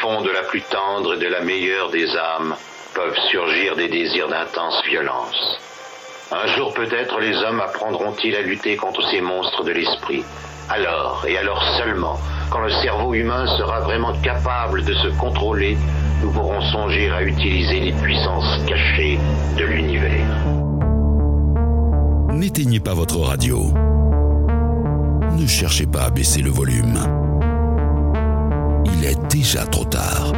fond de la plus tendre et de la meilleure des âmes peuvent surgir des désirs d'intense violence. Un jour peut-être les hommes apprendront-ils à lutter contre ces monstres de l'esprit. Alors, et alors seulement, quand le cerveau humain sera vraiment capable de se contrôler, nous pourrons songer à utiliser les puissances cachées de l'univers. N'éteignez pas votre radio. Ne cherchez pas à baisser le volume. Il est déjà trop tard.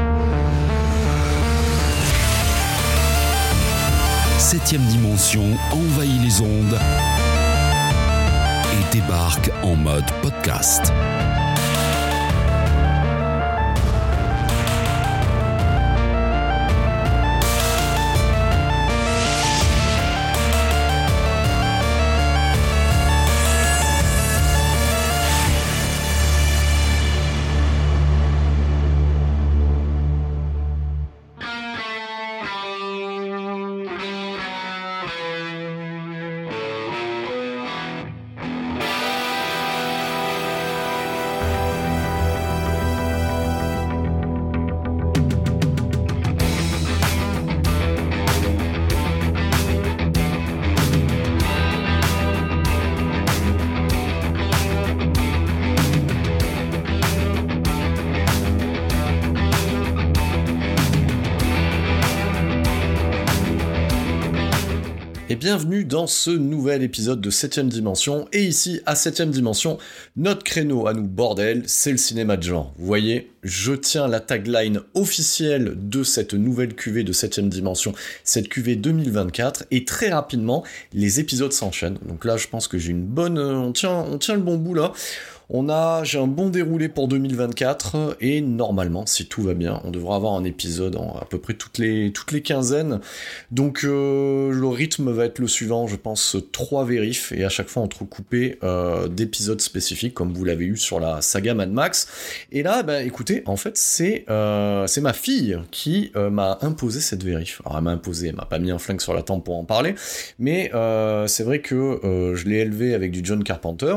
Septième dimension envahit les ondes et débarque en mode podcast. Dans ce nouvel épisode de 7ème dimension. Et ici, à 7ème dimension, notre créneau à nous, bordel, c'est le cinéma de genre. Vous voyez, je tiens la tagline officielle de cette nouvelle cuvée de 7ème dimension, cette cuvée 2024. Et très rapidement, les épisodes s'enchaînent. Donc là, je pense que j'ai une bonne... On tient, on tient le bon bout là. On a, j'ai un bon déroulé pour 2024 et normalement, si tout va bien, on devra avoir un épisode en à peu près toutes les toutes les quinzaines. Donc euh, le rythme va être le suivant, je pense trois vérifs et à chaque fois entrecoupé euh, d'épisodes spécifiques comme vous l'avez eu sur la saga Mad Max. Et là, bah écoutez, en fait c'est euh, ma fille qui m'a imposé cette vérif. Alors elle m'a imposé, elle m'a pas mis un flingue sur la tempe pour en parler, mais c'est vrai que je l'ai élevé avec du John Carpenter.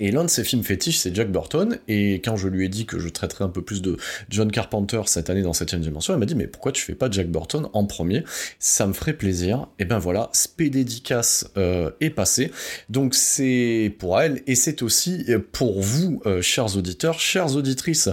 Et l'un de ses films fétiches, c'est Jack Burton, et quand je lui ai dit que je traiterais un peu plus de John Carpenter cette année dans 7ème dimension, elle m'a dit mais pourquoi tu fais pas Jack Burton en premier? Ça me ferait plaisir. Et ben voilà, spé dédicace euh, est passé. Donc c'est pour elle, et c'est aussi pour vous, euh, chers auditeurs, chères auditrices.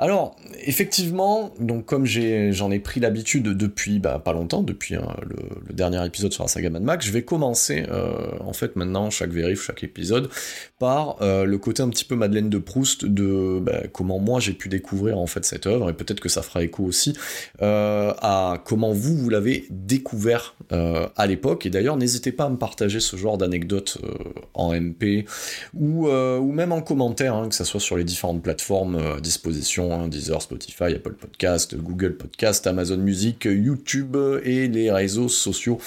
Alors, effectivement, donc comme j'en ai, pris l'habitude depuis bah, pas longtemps, depuis hein, le, dernier épisode sur la saga Mad Max, je vais commencer euh, en fait maintenant chaque vérif, chaque épisode, par euh, le côté un petit peu Madeleine de Proust de bah, comment moi j'ai pu découvrir en fait cette œuvre, et peut-être que ça fera écho aussi euh, à comment vous, vous l'avez découvert à l'époque, et d'ailleurs n'hésitez pas à me partager ce genre d'anecdotes en MP, ou, même en commentaire, hein, que ce soit sur les différentes plateformes à disposition Hein, Deezer, Spotify, Apple Podcast, Google Podcast, Amazon Music, YouTube et les réseaux sociaux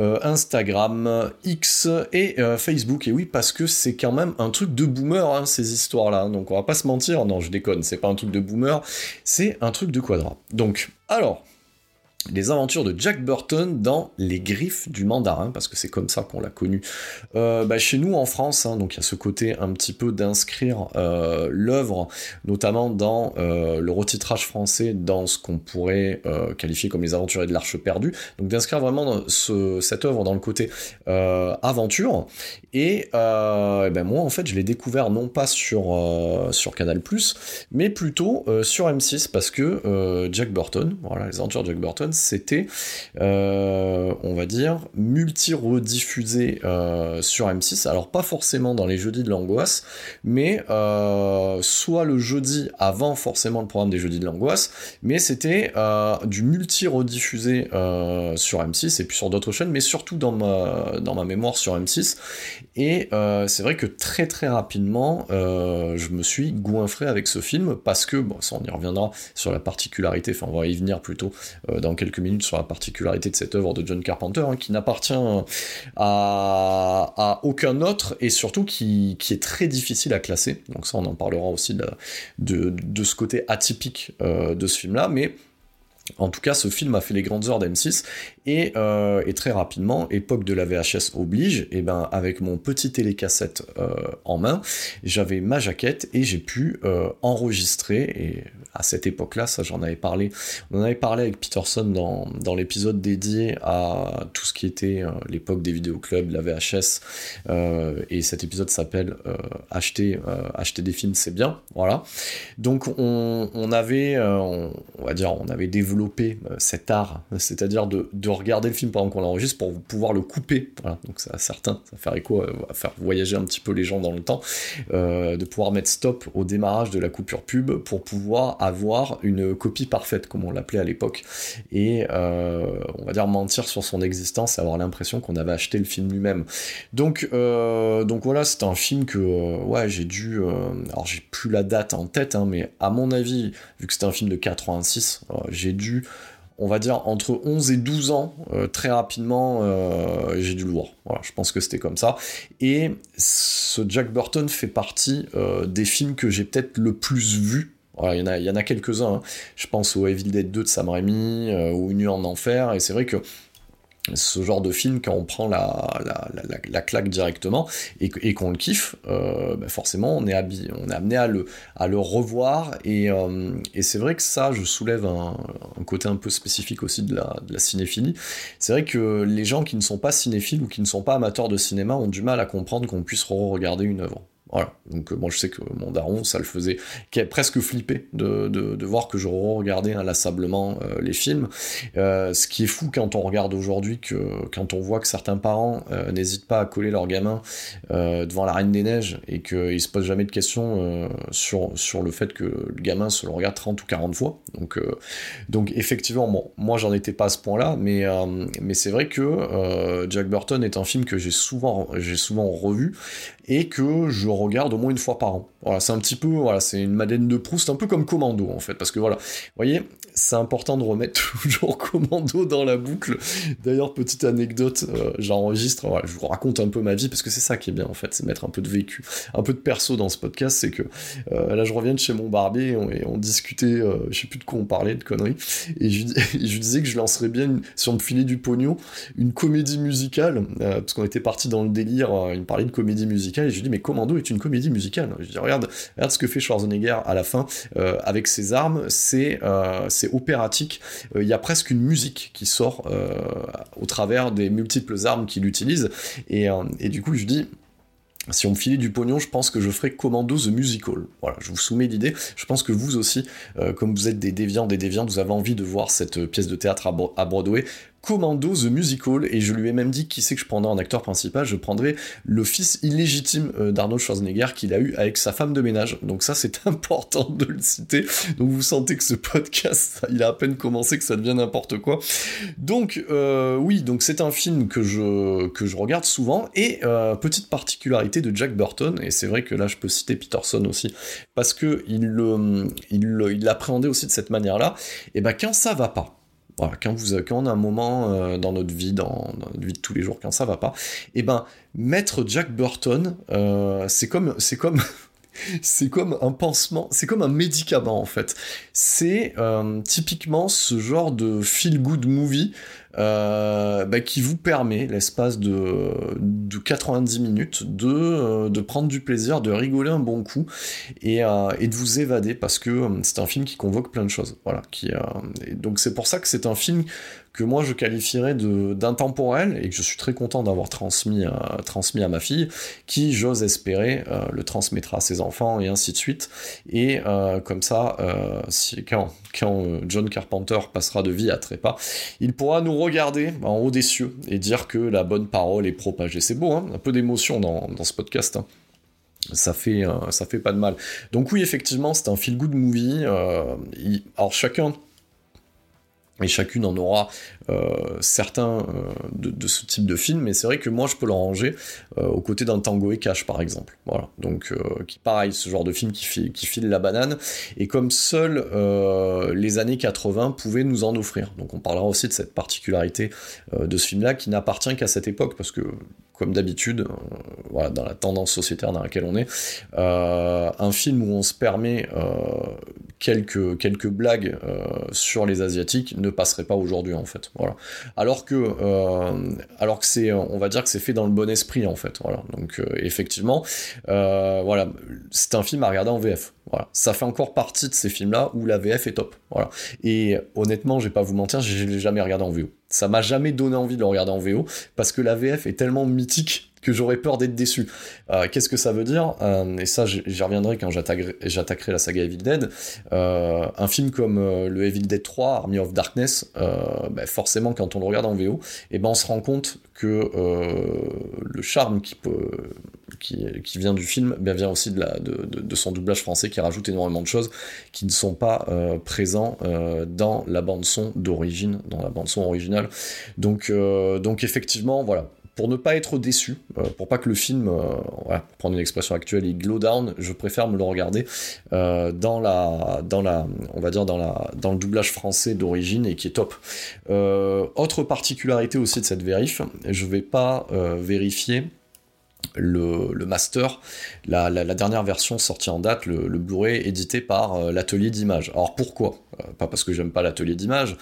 euh, Instagram, X et euh, Facebook. Et oui, parce que c'est quand même un truc de boomer, hein, ces histoires-là. Donc on va pas se mentir, non, je déconne, c'est pas un truc de boomer, c'est un truc de quadra. Donc, alors, les aventures de Jack Burton dans Les Griffes du Mandarin, parce que c'est comme ça qu'on l'a connu euh, bah, chez nous en France. Hein, donc il y a ce côté un petit peu d'inscrire euh, l'œuvre, notamment dans euh, le retitrage français, dans ce qu'on pourrait qualifier comme les aventuriers de l'Arche perdue. Donc d'inscrire vraiment cette œuvre dans le côté aventure. Et, ben moi, en fait, je l'ai découvert non pas sur, sur Canal+, mais plutôt sur M6, parce que Jack Burton, voilà, les aventures de Jack Burton, c'était, euh, on va dire, multi-rediffusé euh, sur M6. Alors pas forcément dans les jeudis de l'angoisse, mais euh, soit le jeudi avant forcément le programme des jeudis de l'angoisse, mais c'était du multi-rediffusé sur M6 et puis sur d'autres chaînes, mais surtout dans ma, dans ma mémoire sur M6. Et c'est vrai que très très rapidement, je me suis goinfré avec ce film parce que, bon, ça on y reviendra sur la particularité, enfin on va y venir plutôt dans quelques minutes sur la particularité de cette œuvre de John Carpenter, hein, qui n'appartient à, aucun autre et surtout qui, est très difficile à classer. Donc ça, on en parlera aussi de, ce côté atypique euh, de ce film-là, mais en tout cas, ce film a fait les grandes heures d'M6 euh, et, très rapidement, époque de la VHS oblige, et ben avec mon petit télécassette euh, en main, j'avais ma jaquette et j'ai pu euh, enregistrer et à cette époque-là, ça j'en avais parlé, on en avait parlé avec Peterson dans, dans l'épisode dédié à tout ce qui était l'époque des vidéoclubs, la VHS, et cet épisode s'appelle acheter, acheter des films c'est bien, voilà. Donc on, on avait, on, va dire, on avait développé cet art, c'est-à-dire de, de, regarder le film pendant qu'on l'enregistre pour pouvoir le couper, voilà. Donc ça, certains, ça va faire écho, va faire voyager un petit peu les gens dans le temps, de pouvoir mettre stop au démarrage de la coupure pub pour pouvoir avoir une copie parfaite, comme on l'appelait à l'époque, et euh, on va dire mentir sur son existence avoir l'impression qu'on avait acheté le film lui-même. Donc, euh, donc voilà, c'est un film que euh, ouais, j'ai dû. alors j'ai plus la date en tête, hein, mais à mon avis, vu que c'était un film de 86, j'ai dû on va dire entre 11 et 12 ans, euh, très rapidement, euh, j'ai dû le voir. Voilà, je pense que c'était comme ça. Et ce Jack Burton fait partie euh, des films que j'ai peut-être le plus vu. il y en a, y en a quelques-uns. Hein. Je pense au Evil Dead 2 de Sam Raimi, ou Une nuit en enfer, et c'est vrai que ce genre de film, quand on prend la, la, claque directement et, qu'on le kiffe, euh, ben forcément on est, on est amené à le, à le revoir. Euh, et, c'est vrai que ça, je soulève un, côté un peu spécifique aussi de la, de la cinéphilie. C'est vrai que les gens qui ne sont pas cinéphiles ou qui ne sont pas amateurs de cinéma ont du mal à comprendre qu'on puisse re-regarder une œuvre. Donc, moi, euh, je sais que mon daron, ça le faisait, presque flippé de, voir que je regardais inlassablement euh, les films. Euh, ce qui est fou quand on regarde aujourd'hui, que quand on voit que certains parents n'hésitent pas à coller leur gamin devant la Reine des Neiges et qu'ils se posent jamais de questions sur, le fait que le gamin se le regarde 30 ou 40 fois. Donc, effectivement, moi, j'en étais pas à ce point-là, mais, c'est vrai que Jack Burton est un film que j'ai souvent, souvent revu et que je regarde au moins une fois par an. Voilà, c'est un petit peu, voilà, c'est une Madeleine de Proust, un peu comme Commando en fait, parce que voilà, vous voyez, c'est important de remettre toujours Commando dans la boucle. D'ailleurs, petite anecdote, euh, j'enregistre, je vous raconte un peu ma vie, parce que c'est ça qui est bien en fait, c'est mettre un peu de vécu, un peu de perso dans ce podcast, c'est que euh, là je reviens de chez mon barbier et on, discutait, euh, je sais plus de quoi on parlait, de conneries, et je, disais que je lancerais bien, si on me filait du pognon, une comédie musicale, parce qu'on était parti dans le délire, il me parlait de comédie musicale, et je lui dis mais Commando est une comédie musicale. Je dis regarde, regarde ce que fait Schwarzenegger à la fin avec ses armes, c'est c'est opératique. Euh, il y a presque une musique qui sort euh, au travers des multiples armes qu'il utilise. Et, euh, du coup, je dis, si on me filait du pognon, je pense que je ferais Commando the Musical. Voilà, je vous soumets l'idée. Je pense que vous aussi, comme vous êtes des déviants, des déviants, vous avez envie de voir cette pièce de théâtre à Broadway. Commando The Musical, et je lui ai même dit qui c'est que je prendrais en acteur principal, je prendrais le fils illégitime euh, d'Arnold Schwarzenegger qu'il a eu avec sa femme de ménage. Donc ça c'est important de le citer. Donc vous sentez que ce podcast, il a à peine commencé, que ça devient n'importe quoi. Donc euh, oui, donc c'est un film que je, que regarde souvent, et euh, petite particularité de Jack Burton, et c'est vrai que là je peux citer Peterson aussi, parce que il, l'appréhendait aussi de cette manière-là, et ben quand ça va pas, quand, vous, quand on a un moment euh, dans notre vie, dans, notre vie de tous les jours, quand ça va pas, et eh ben mettre Jack Burton, euh, c'est comme, c'est comme, c'est comme un pansement, c'est comme un médicament en fait. C'est euh, typiquement ce genre de feel good movie euh, bah, qui vous permet, l'espace de, de 90 minutes, de, euh, de prendre du plaisir, de rigoler un bon coup et, euh, et de vous évader parce que c'est un film qui convoque plein de choses. Voilà, qui, donc c'est pour ça que c'est un film que moi je qualifierais d'intemporel et que je suis très content d'avoir transmis, transmis à ma fille, qui, j'ose espérer, le transmettra à ses enfants et ainsi de suite. Et comme ça, si, quand, quand John Carpenter passera de vie à trépas, il pourra nous regarder en haut des cieux et dire que la bonne parole est propagée. C'est beau, hein un peu d'émotion dans, ce podcast. Hein. ça fait, euh, ça fait pas de mal. Donc oui, effectivement, c'est un feel-good movie. Euh, alors chacun et chacune en aura certains euh, de, ce type de film, mais c'est vrai que moi je peux le ranger euh, aux côtés d'un Tango et Cash par exemple. Voilà, donc qui pareil, ce genre de film qui, file, la banane, et comme seuls les années 80 pouvaient nous en offrir. Donc on parlera aussi de cette particularité de ce film-là qui n'appartient qu'à cette époque, parce que comme d'habitude, dans la tendance sociétaire dans laquelle on est, un film où on se permet quelques, blagues sur les Asiatiques ne passerait pas aujourd'hui en fait. Voilà. Alors que, euh, alors que c'est, on va dire que c'est fait dans le bon esprit en fait. Donc euh, effectivement, euh, voilà, c'est un film à regarder en VF. Ça fait encore partie de ces films-là où la VF est top. Et honnêtement, je vais pas vous mentir, je l'ai jamais regardé en VO. Ça m'a jamais donné envie de le regarder en VO parce que la VF est tellement mythique que j'aurais peur d'être déçu. Euh, qu'est-ce que ça veut dire? Euh, Et ça, j'y reviendrai quand j'attaquerai la saga Evil Dead. Euh, un film comme le Evil Dead 3, Army of Darkness, bah, forcément, quand on le regarde en VO, et eh ben, on se rend compte que le charme qui, vient du film ben, vient aussi de, de, son doublage français qui rajoute énormément de choses qui ne sont pas présents dans la bande son d'origine, dans la bande son originale. Donc, donc effectivement, voilà, pour ne pas être déçu, euh, pour pas que le film, euh, pour prendre une expression actuelle, il glow down, je préfère me le regarder euh, dans la, dans la, on va dire dans la, dans le doublage français d'origine et qui est top. autre particularité aussi de cette vérif, je vais pas vérifier le, master, la, dernière version sortie en date, le, Blu-ray édité par l'atelier d'image. Alors pourquoi? Pas parce que j'aime pas l'atelier d'image,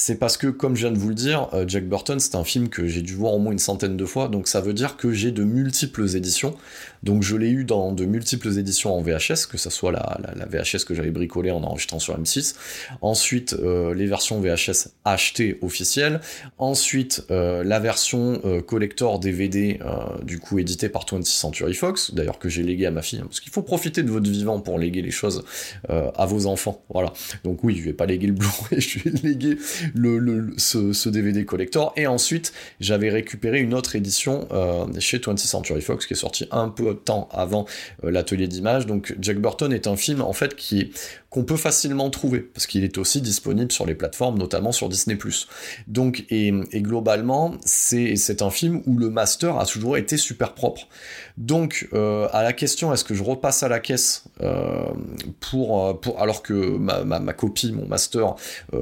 c'est parce que, comme je viens de vous le dire, euh, Jack Burton, c'est un film que j'ai dû voir au moins une centaine de fois, donc ça veut dire que j'ai de multiples éditions. Donc je l'ai eu dans de multiples éditions en VHS, que ce soit la, VHS que j'avais bricolée en enregistrant sur M6, ensuite euh, les versions VHS achetées officielles, ensuite euh, la version collector DVD, du coup éditée par 20th Century Fox, d'ailleurs que j'ai légué à ma fille, hein, parce qu'il faut profiter de votre vivant pour léguer les choses à vos enfants. Voilà. Donc oui, je vais pas léguer le Blu-ray, je vais léguer le, ce, DVD collector. Et ensuite, j'avais récupéré une autre édition euh, chez 20th Century Fox qui est sortie un peu de temps avant euh, l'atelier d'image. Donc Jack Burton est un film en fait qui qu'on peut facilement trouver parce qu'il est aussi disponible sur les plateformes, notamment sur Disney+. Donc et, globalement, c'est un film où le master a toujours été super propre. Donc euh, à la question est-ce que je repasse à la caisse pour pour alors que ma, ma, copie, mon master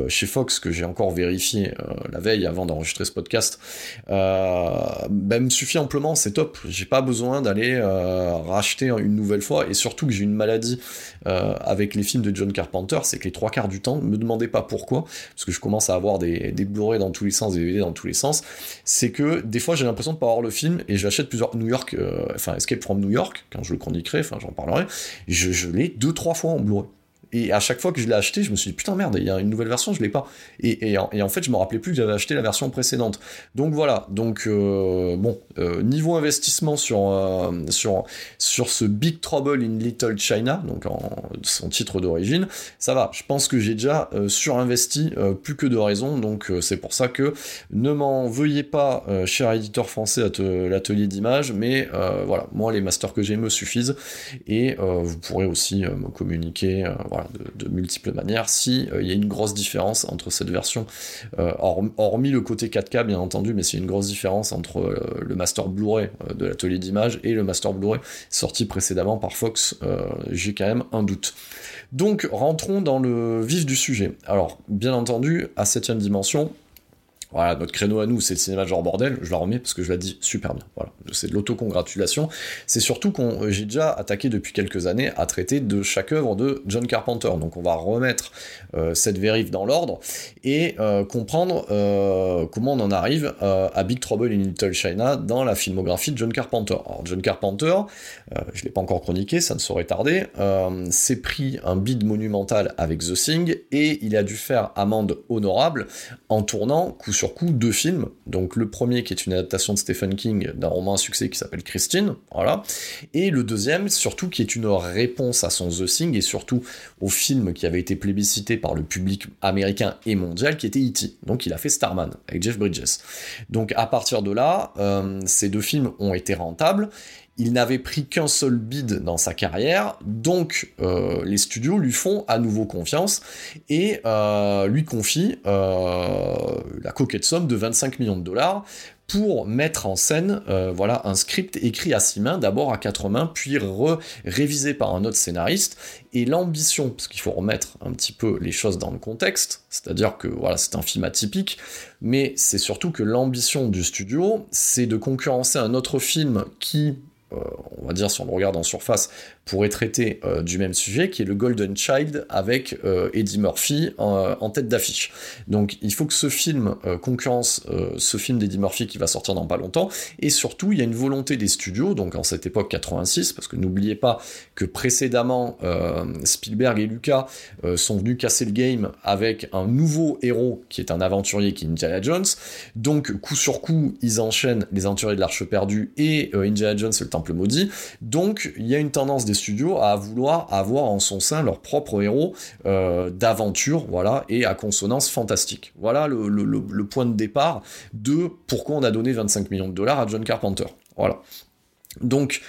chez Fox que j'ai encore vérifié euh, la veille avant d'enregistrer ce podcast, euh, ben, me suffit amplement, c'est top. J'ai pas besoin d'aller euh, racheter une nouvelle fois, et surtout que j'ai une maladie avec les films de John Carpenter, c'est que les trois quarts du temps, me demandez pas pourquoi, parce que je commence à avoir des, des Blu-ray dans tous les sens, des DVD dans tous les sens, c'est que des fois j'ai l'impression de pas avoir le film, et j'achète plusieurs New York, enfin Escape from New York, quand je le chroniquerai, enfin j'en parlerai, je, je l'ai deux, trois fois en Blu-ray. Et à chaque fois que je l'ai acheté, je me suis dit putain merde, il y a une nouvelle version, je l'ai pas. Et, en, fait, je me rappelais plus que j'avais acheté la version précédente. Donc voilà. Donc euh, bon, euh, niveau investissement sur euh, sur sur ce Big Trouble in Little China, donc en son titre d'origine, ça va. Je pense que j'ai déjà surinvesti plus que de raison. Donc c'est pour ça que ne m'en veuillez pas, cher éditeur français à l'atelier d'image, mais voilà, moi les masters que j'ai me suffisent et vous pourrez aussi me communiquer. Voilà, de, multiples manières, si euh, il y a une grosse différence entre cette version, euh, hormis le côté 4K bien entendu, mais c'est une grosse différence entre euh, le master Blu-ray de l'atelier d'image et le master Blu-ray sorti précédemment par Fox, j'ai quand même un doute. Donc rentrons dans le vif du sujet. Alors bien entendu, à 7 dimension, voilà, notre créneau à nous, c'est le cinéma genre bordel, je la remets parce que je la dis super bien. Voilà, c'est de l'autocongratulation. C'est surtout qu'on j'ai déjà attaqué depuis quelques années à traiter de chaque œuvre de John Carpenter. Donc on va remettre euh, cette vérif dans l'ordre et euh, comprendre euh, comment on en arrive à Big Trouble in Little China dans la filmographie de John Carpenter. Alors John Carpenter, je l'ai pas encore chroniqué, ça ne saurait tarder, s'est pris un bid monumental avec The Thing et il a dû faire amende honorable en tournant coup sur coup deux films. Donc le premier qui est une adaptation de Stephen King d'un roman à succès qui s'appelle Christine, voilà. Et le deuxième surtout qui est une réponse à son The Thing et surtout au film qui avait été plébiscité par le public américain et mondial qui était E.T. Donc il a fait Starman avec Jeff Bridges. Donc à partir de là, euh, ces deux films ont été rentables il n'avait pris qu'un seul bid dans sa carrière, donc euh, les studios lui font à nouveau confiance et euh, lui confient euh, la coquette somme de 25 millions de dollars pour mettre en scène voilà un script écrit à six mains, d'abord à quatre mains, puis révisé par un autre scénariste. Et l'ambition, parce qu'il faut remettre un petit peu les choses dans le contexte, c'est-à-dire que voilà, c'est un film atypique, mais c'est surtout que l'ambition du studio, c'est de concurrencer un autre film qui on va dire si on le regarde en surface, pourrait traiter du même sujet, qui est le Golden Child avec Eddie Murphy en, tête d'affiche. Donc il faut que ce film concurrence ce film d'Eddie Murphy qui va sortir dans pas longtemps, et surtout il y a une volonté des studios, donc en cette époque 86, parce que n'oubliez pas que précédemment Spielberg et Lucas sont venus casser le game avec un nouveau héros qui est un aventurier qui est Indiana Jones, donc coup sur coup ils enchaînent les aventuriers de l'Arche perdue et euh, Indiana Jones et le Temple maudit. Donc il y a une tendance des studios à vouloir avoir en son sein leur propre héros euh, d'aventure, voilà, et à consonance fantastique. Voilà le, le, point de départ de pourquoi on a donné 25 millions de dollars à John Carpenter. Voilà. Donc,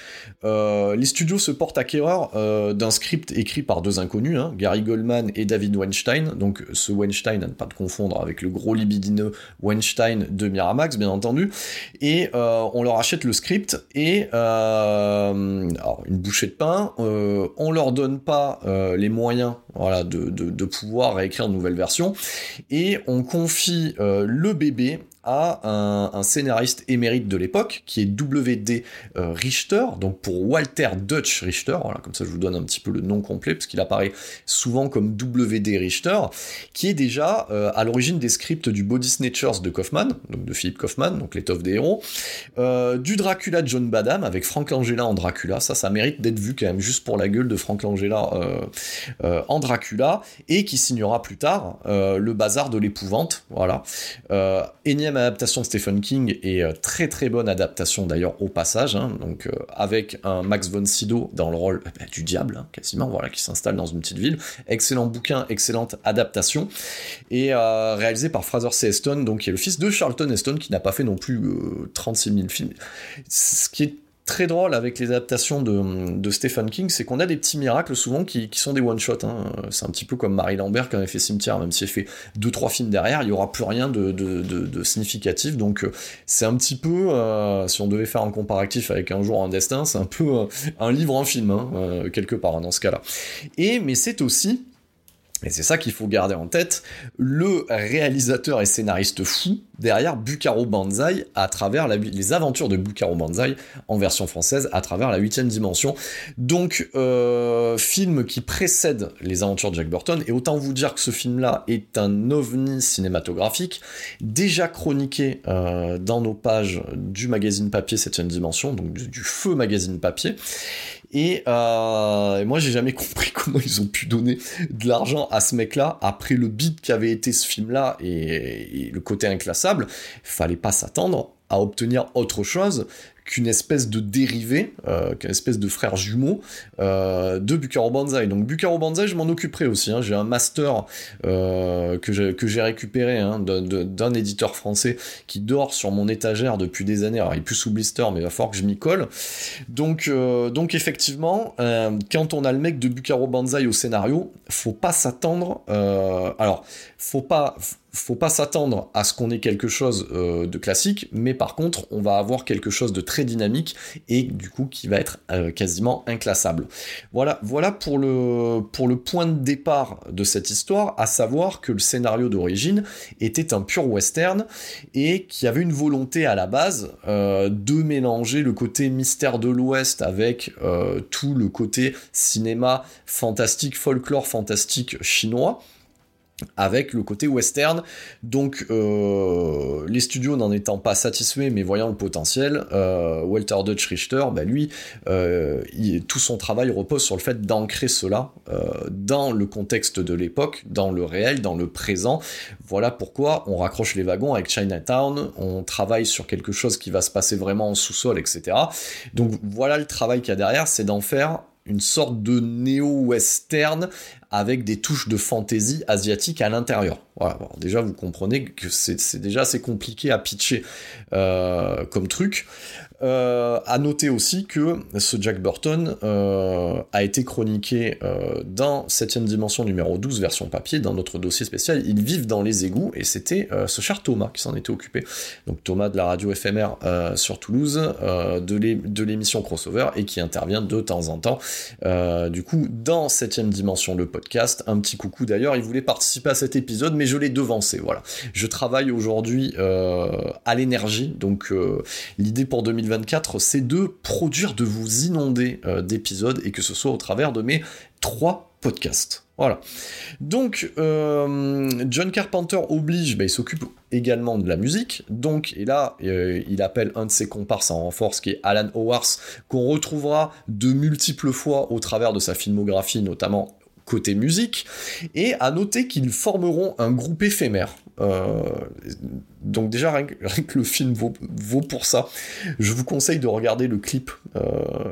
euh, les studios se portent acquéreurs euh, d'un script écrit par deux inconnus, hein, Gary Goldman et David Weinstein. Donc, ce Weinstein, à ne pas te confondre avec le gros libidineux Weinstein de Miramax, bien entendu. Et euh, on leur achète le script et alors, une bouchée de pain. on leur donne pas les moyens, de, de, pouvoir réécrire une nouvelle version et on confie le bébé à un, scénariste émérite de l'époque, qui est W.D. Euh, Richter, donc pour Walter Dutch Richter, voilà, comme ça je vous donne un petit peu le nom complet, parce qu'il apparaît souvent comme W.D. Richter, qui est déjà euh, à l'origine des scripts du Body Snatchers de Kaufman, donc de Philippe Kaufman, donc l'étoffe des héros, euh, du Dracula de John Badham, avec Frank Langella en Dracula, ça ça mérite d'être vu quand même, juste pour la gueule de Frank Langella en Dracula, et qui signera plus tard le bazar de l'épouvante, voilà. Adaptation de Stephen King et euh, très très bonne adaptation d'ailleurs au passage, hein. donc euh, avec un Max von Sydow dans le rôle eh ben, du diable hein, quasiment, voilà, qui s'installe dans une petite ville. Excellent bouquin, excellente adaptation et euh, réalisé par Fraser C. Heston, donc qui est le fils de Charlton Heston, qui n'a pas fait non plus 36 000 films. Ce qui est très drôle avec les adaptations de, Stephen King, c'est qu'on a des petits miracles souvent qui, sont des one-shots. Hein. C'est un petit peu comme Marie Lambert qui avait fait Cimetière, même si elle fait deux trois films derrière, il n'y aura plus rien de, significatif. Donc euh, c'est un petit peu, euh, si on devait faire un comparatif avec Un jour un destin, c'est un peu euh, un livre, un film, hein, quelque part hein, dans ce cas-là. Et mais c'est aussi et c'est ça qu'il faut garder en tête, le réalisateur et scénariste fou derrière Bukaro Banzai à travers les aventures de Bukaro Banzai en version française à travers la huitième dimension. Donc, euh, film qui précède les aventures de Jack Burton, et autant vous dire que ce film-là est un ovni cinématographique, déjà chroniqué euh, dans nos pages du magazine papier septième dimension, donc du feu magazine papier, euh, et, moi, j'ai jamais compris comment ils ont pu donner de l'argent à ce mec-là après le beat qu'avait été ce film-là et, et, le côté inclassable. Fallait pas s'attendre à obtenir autre chose qu'une espèce de dérivé, euh, qu'une espèce de frère jumeau euh, de Bukaro Banzai. Donc Bukaro Banzai, je m'en occuperai aussi. Hein. J'ai un master euh, que j'ai récupéré hein, d'un éditeur français qui dort sur mon étagère depuis des années. Alors il est plus sous blister, mais il va falloir que je m'y colle. Donc, donc effectivement, quand on a le mec de Bukaro Banzai au scénario, faut pas s'attendre. alors, faut pas faut pas s'attendre à ce qu'on ait quelque chose euh, de classique, mais par contre, on va avoir quelque chose de très dynamique et du coup qui va être euh, quasiment inclassable. Voilà, pour le, point de départ de cette histoire, à savoir que le scénario d'origine était un pur western et qui avait une volonté à la base euh, de mélanger le côté mystère de l'Ouest avec tout le côté cinéma fantastique, folklore fantastique chinois avec le côté western. Donc euh, les studios n'en étant pas satisfaits mais voyant le potentiel, euh, Walter Dutch Richter, bah, lui, euh, tout son travail repose sur le fait d'ancrer cela dans le contexte de l'époque, dans le réel, dans le présent. Voilà pourquoi on raccroche les wagons avec Chinatown, on travaille sur quelque chose qui va se passer vraiment en sous-sol, etc. Donc voilà le travail qu'il y a derrière, c'est d'en faire une sorte de néo-western avec des touches de fantaisie asiatique à l'intérieur. Déjà vous comprenez que c'est déjà assez compliqué à pitcher euh, comme truc. Euh, à noter aussi que ce Jack Burton euh, a été chroniqué euh, dans 7ème dimension numéro 12 version papier dans notre dossier spécial Ils vivent dans les égouts et c'était ce cher Thomas qui s'en était occupé. Donc Thomas de la radio éphémère sur Toulouse de l'émission Crossover et qui intervient de temps en temps du coup dans 7ème dimension le, podcast. Un petit coucou d'ailleurs, il voulait participer à cet épisode, mais je l'ai devancé. Voilà. Je travaille aujourd'hui à l'énergie, donc l'idée pour 2024, c'est de produire, de vous inonder d'épisodes et que ce soit au travers de mes trois podcasts. Voilà. Donc, euh, John Carpenter oblige, bah, il s'occupe également de la musique. Donc, et là, euh, il appelle un de ses comparses en renforce, qui est Alan Howarth, qu'on retrouvera de multiples fois au travers de sa filmographie, notamment côté musique, et à noter qu'ils formeront un groupe éphémère. Euh, donc déjà, rien que, le film vaut, pour ça. Je vous conseille de regarder le clip. Euh,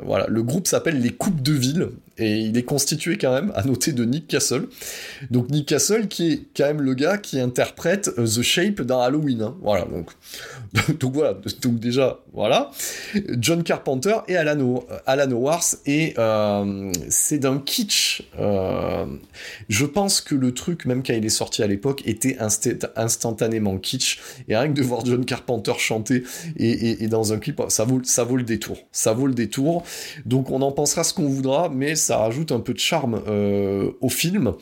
voilà, le groupe s'appelle Les Coupes de Ville, et il est constitué quand même, à noter, de Nick Castle. Donc Nick Castle, qui est quand même le gars qui interprète euh, The Shape dans Halloween. Hein. Voilà, donc, donc voilà, donc déjà, voilà. John Carpenter et Alan, Alan Howarth, et euh, c'est d'un kitsch. je pense que le truc, même quand il est sorti à l'époque, était instantanément kitsch et rien que de voir John Carpenter chanter et, dans un clip, ça vaut, le détour. Ça vaut le détour. Donc on en pensera ce qu'on voudra, mais ça rajoute un peu de charme euh, au film.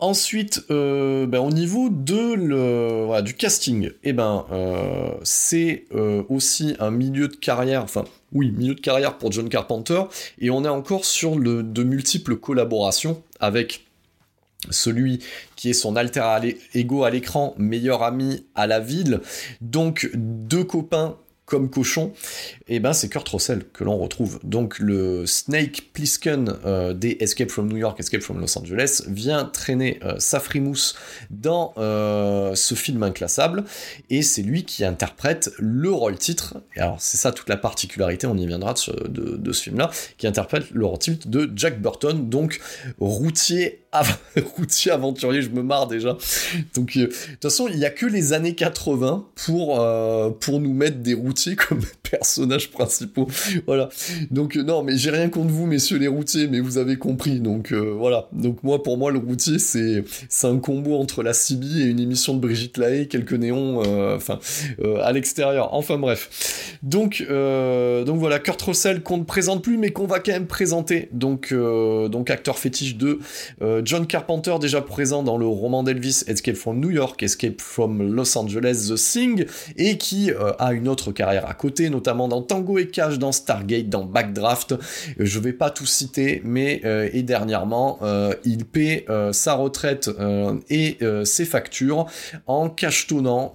Ensuite, euh, ben, au niveau de du casting, eh ben, euh, c'est aussi un milieu de carrière, enfin oui, milieu de carrière pour John Carpenter, et on est encore sur le, de multiples collaborations avec celui qui est son alter ego à l'écran, meilleur ami à la ville, donc deux copains comme cochon, et eh ben c'est Kurt Russell que l'on retrouve. Donc le Snake Plissken euh, des Escape from New York, Escape from Los Angeles vient traîner euh, sa frimousse dans euh, ce film inclassable, et c'est lui qui interprète le rôle titre. Et alors c'est ça toute la particularité, on y viendra de ce, de ce film-là, qui interprète le rôle titre de Jack Burton, donc routier routier aventurier, je me marre déjà. Donc, euh, de toute façon, il n'y a que les années 80 pour, euh, pour nous mettre des routiers comme personnages principaux. Voilà. Donc, euh, non, mais j'ai rien contre vous, messieurs les routiers, mais vous avez compris. Donc, voilà. Donc, moi, pour moi, le routier, c'est un combo entre la CB et une émission de Brigitte Lahaye, quelques néons, enfin, à l'extérieur. Enfin, bref. Donc, donc voilà, Kurt Russell qu'on ne présente plus, mais qu'on va quand même présenter. Donc, donc acteur fétiche de John Carpenter déjà présent dans le roman d'Elvis Escape from New York, Escape from Los Angeles, The Thing, et qui euh, a une autre carrière à côté, notamment dans Tango et Cash, dans Stargate, dans Backdraft. Je vais pas tout citer, mais euh, et dernièrement, euh, il paie sa retraite et ses factures en cachetonnant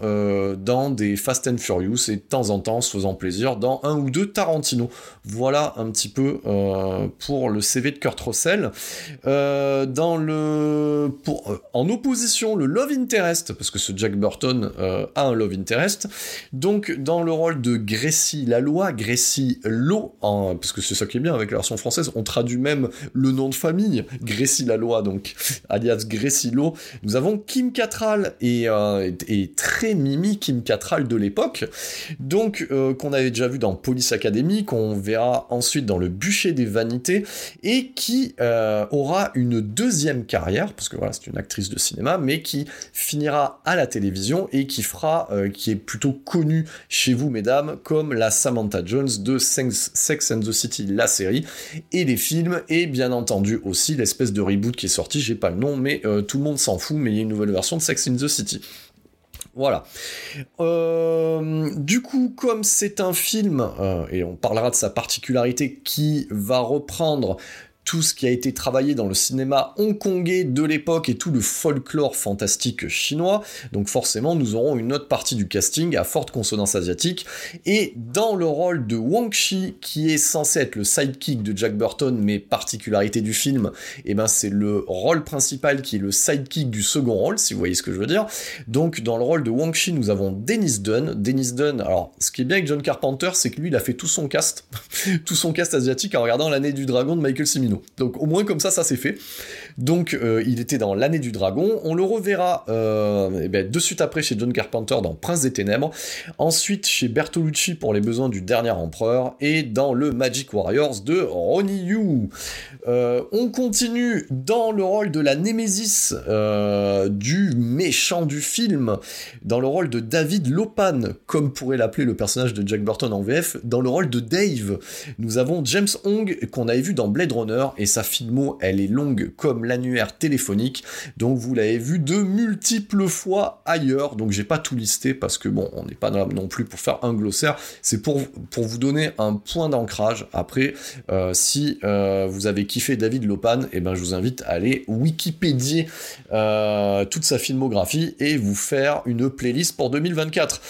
dans des Fast and Furious et de temps en temps se faisant plaisir dans un ou deux Tarantino. Voilà un petit peu pour le CV de Kurt Russell. dans euh, en opposition le love interest parce que ce Jack Burton euh, a un love interest. Donc dans le rôle de Gracie Laloy Gracie Lo en, parce que c'est ça qui est bien avec la version française on traduit même le nom de famille Gracie Laloy donc alias Gracie Lo nous avons Kim Cattrall et, euh, et très mimi Kim Cattrall de l'époque. Donc qu'on avait déjà vu dans Police Academy qu'on verra ensuite dans le bûcher des vanités et qui aura une deuxième carrière, parce que voilà, c'est une actrice de cinéma, mais qui finira à la télévision et qui fera, euh, qui est plutôt connue chez vous, mesdames, comme la Samantha Jones de Sex and the City, la série, et les films, et bien entendu aussi l'espèce de reboot qui est sorti, j'ai pas le nom, mais euh, tout le monde s'en fout, mais il y a une nouvelle version de Sex and the City. Voilà. Euh, du coup, comme c'est un film, et on parlera de sa particularité, qui va reprendre tout ce qui a été travaillé dans le cinéma hongkongais de l'époque et tout le folklore fantastique chinois. Donc forcément, nous aurons une autre partie du casting à forte consonance asiatique. Et dans le rôle de Wang Shi, qui est censé être le sidekick de Jack Burton, mais particularité du film, eh ben c'est le rôle principal qui est le sidekick du second rôle, si vous voyez ce que je veux dire. Donc dans le rôle de Wang Shi, nous avons Dennis Dunn. Dennis Dunn, alors ce qui est bien avec John Carpenter, c'est que lui, il a fait tout son cast, tout son cast asiatique en regardant l'année du dragon de Michael Donc au moins comme ça, ça s'est fait. Donc euh, il était dans l'année du dragon. On le reverra euh, eh ben, de suite après chez John Carpenter dans Prince des Ténèbres. Ensuite chez Bertolucci pour les besoins du dernier empereur. Et dans le Magic Warriors de Ronnie Yu. Euh, on continue dans le rôle de la Némésis du méchant du film. Dans le rôle de David Lopan, comme pourrait l'appeler le personnage de Jack Burton en VF. Dans le rôle de Dave, nous avons James Hong qu'on avait vu dans Blade Runner et sa filmo, elle est longue comme l'annuaire téléphonique. Donc vous l'avez vu de multiples fois ailleurs. Donc j'ai pas tout listé parce que bon, on n'est pas là non plus pour faire un glossaire. C'est pour, pour vous donner un point d'ancrage. Après, euh, si euh, vous avez kiffé David Lopan, et eh ben je vous invite à aller Wikipédier euh, toute sa filmographie et vous faire une playlist pour 2024.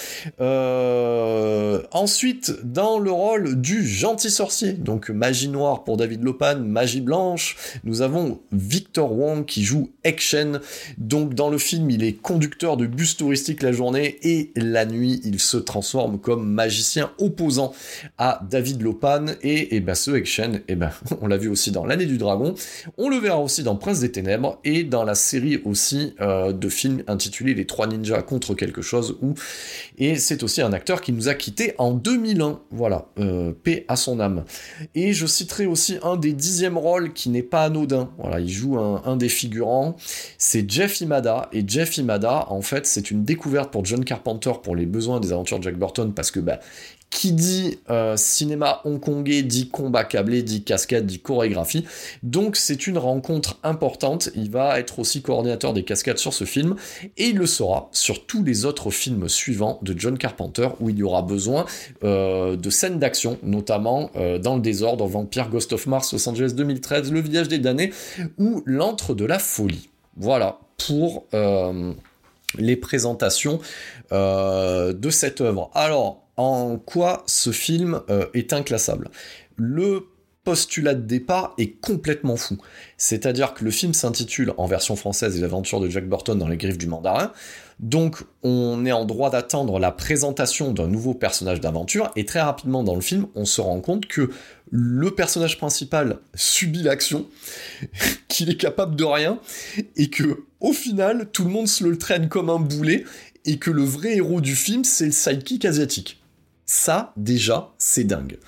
ensuite, dans le rôle du gentil sorcier, donc magie noire pour David Lopan, magie blanche, nous avons Victor Wong qui joue Action. Donc dans le film, il est conducteur de bus touristique la journée et la nuit, il se transforme comme magicien opposant à David Lopan et, et ben ce Action, et ben on l'a vu aussi dans l'année du dragon, on le verra aussi dans Prince des Ténèbres et dans la série aussi euh, de films intitulé Les Trois Ninjas contre quelque chose où et c'est aussi un acteur qui nous a quitté en 2001. Voilà, euh, paix à son âme. Et je citerai aussi un des dixièmes rôles qui n'est pas anodin. Voilà, il joue un, des figurants. C'est Jeff Imada. Et Jeff Imada, en fait, c'est une découverte pour John Carpenter pour les besoins des aventures de Jack Burton parce que bah, qui dit euh, cinéma hongkongais dit combat câblé, dit cascade, dit chorégraphie. Donc c'est une rencontre importante. Il va être aussi coordinateur des cascades sur ce film et il le sera sur tous les autres films suivants de John Carpenter où il y aura besoin euh, de scènes d'action, notamment euh, dans le désordre, Vampire, Ghost of Mars, Los Angeles 2013, Le Village des damnés ou L'antre de la folie. Voilà pour les présentations de cette œuvre. Alors en quoi ce film euh, est inclassable. Le postulat de départ est complètement fou. C'est-à-dire que le film s'intitule en version française L'aventure de Jack Burton dans les griffes du mandarin. Donc on est en droit d'attendre la présentation d'un nouveau personnage d'aventure et très rapidement dans le film on se rend compte que le personnage principal subit l'action, qu'il est capable de rien et que au final tout le monde se le traîne comme un boulet et que le vrai héros du film c'est le sidekick asiatique. Ça, déjà, c'est dingue.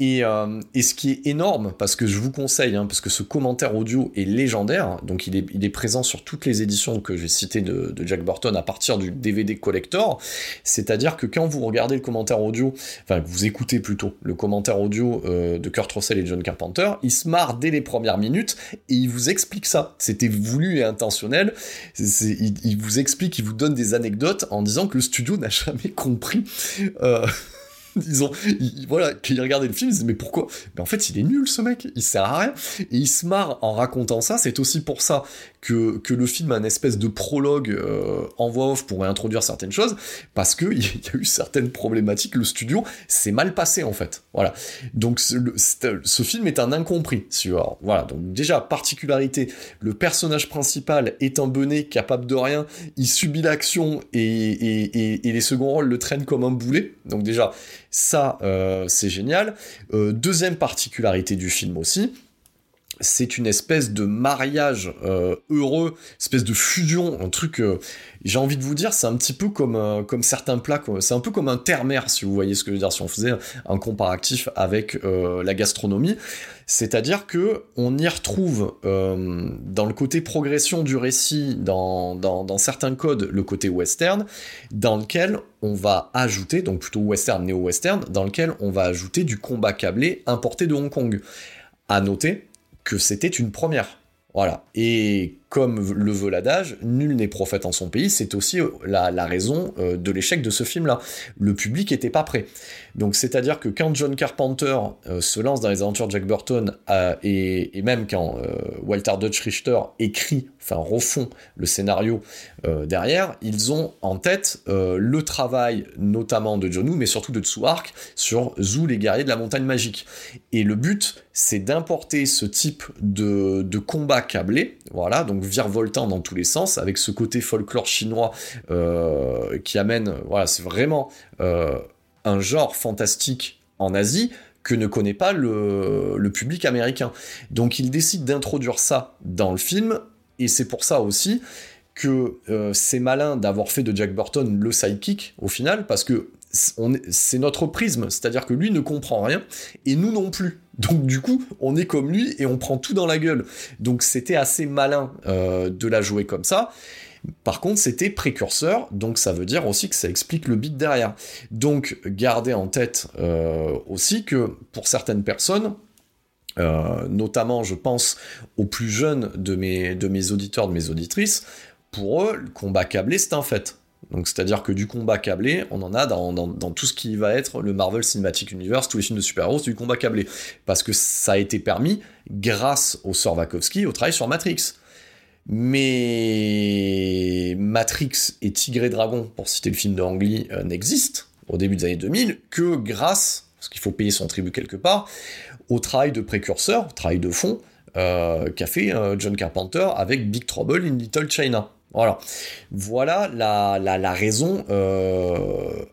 Euh, et, ce qui est énorme, parce que je vous conseille, hein, parce que ce commentaire audio est légendaire, donc il est, présent sur toutes les éditions que j'ai citées de, Jack Burton à partir du DVD collector, c'est-à-dire que quand vous regardez le commentaire audio, enfin que vous écoutez plutôt le commentaire audio euh, de Kurt Russell et John Carpenter, il se marre dès les premières minutes et il vous explique ça. C'était voulu et intentionnel. Il, il, vous explique, il vous donne des anecdotes en disant que le studio n'a jamais compris. Euh, ils ont, voilà, quand ils regardaient le film, ils mais pourquoi? Mais en fait, il est nul ce mec, il sert à rien. Et il se marre en racontant ça. C'est aussi pour ça que, que le film a une espèce de prologue euh, en voix off pour introduire certaines choses, parce qu'il y a eu certaines problématiques. Le studio s'est mal passé en fait. Voilà. Donc ce, film est un incompris. Voilà. Donc déjà particularité, le personnage principal est un benet capable de rien. Il subit l'action et, et, et les seconds rôles le traînent comme un boulet. Donc déjà ça, euh, c'est génial. Euh, deuxième particularité du film aussi, c'est une espèce de mariage euh, heureux, espèce de fusion, un truc, j'ai envie de vous dire, c'est un petit peu comme, comme certains plats, c'est un peu comme un terre-mer, si vous voyez ce que je veux dire, si on faisait un comparatif avec la gastronomie. C'est-à-dire que on y retrouve euh, dans le côté progression du récit, dans, dans, certains codes, le côté western, dans lequel on va ajouter, donc plutôt western, néo-western, dans lequel on va ajouter du combat câblé importé de Hong Kong. À noter que c'était une première. Voilà. Et comme le veut l'adage, nul n'est prophète en son pays, c'est aussi euh, la, raison euh, de l'échec de ce film-là. Le public n'était pas prêt. Donc c'est-à-dire que quand John Carpenter euh, se lance dans les aventures de Jack Burton, et, même quand Walter Dutch Richter écrit, enfin refond le scénario derrière, ils ont en tête le travail notamment de John mais surtout de Tsuark, sur Zou, les guerriers de la montagne magique. Et le but, c'est d'importer ce type de, de combat câblé, voilà, donc virevoltant dans tous les sens, avec ce côté folklore chinois euh, qui amène, voilà, c'est vraiment euh, un genre fantastique en Asie que ne connaît pas le, public américain. Donc il décide d'introduire ça dans le film, et c'est pour ça aussi que euh, c'est malin d'avoir fait de Jack Burton le sidekick au final, parce que c'est notre prisme, c'est-à-dire que lui ne comprend rien et nous non plus. Donc du coup, on est comme lui et on prend tout dans la gueule. Donc c'était assez malin euh, de la jouer comme ça. Par contre, c'était précurseur, donc ça veut dire aussi que ça explique le beat derrière. Donc gardez en tête euh, aussi que pour certaines personnes, notamment je pense aux plus jeunes de mes auditeurs, de mes auditrices, pour eux, le combat câblé, c'est un fait. Donc c'est-à-dire que du combat câblé, on en a dans, tout ce qui va être le Marvel Cinematic Universe, tous les films de super-héros, du combat câblé. Parce que ça a été permis grâce au Sir Wachowski, au travail sur Matrix. Mais Matrix et Tigre et Dragon, pour citer le film de Ang euh, n'existent au début des années 2000 que grâce, parce qu'il faut payer son tribut quelque part, au travail de précurseur, au travail de fond, euh, qu'a fait euh, John Carpenter avec Big Trouble in Little China. Voilà, la, raison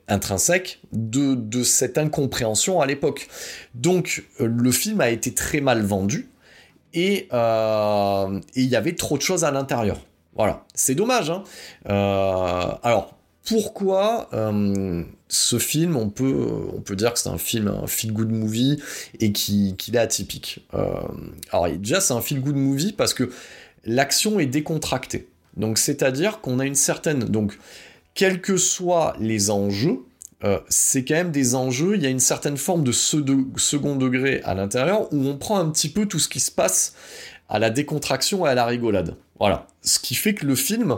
intrinsèque de, cette incompréhension à l'époque. Donc le film a été très mal vendu, euh, et il y avait trop de choses à l'intérieur. Voilà, c'est dommage. Hein. Euh, alors, pourquoi euh, ce film, on peut, on peut dire que c'est un film, un feel-good movie, et qu'il est atypique Alors, déjà, c'est un feel-good movie parce que l'action est décontractée. Donc, c'est-à-dire qu'on a une certaine... Donc, quels que soient les enjeux, euh, c'est quand même des enjeux, il y a une certaine forme de, second degré à l'intérieur où on prend un petit peu tout ce qui se passe à la décontraction et à la rigolade. Voilà. Ce qui fait que le film,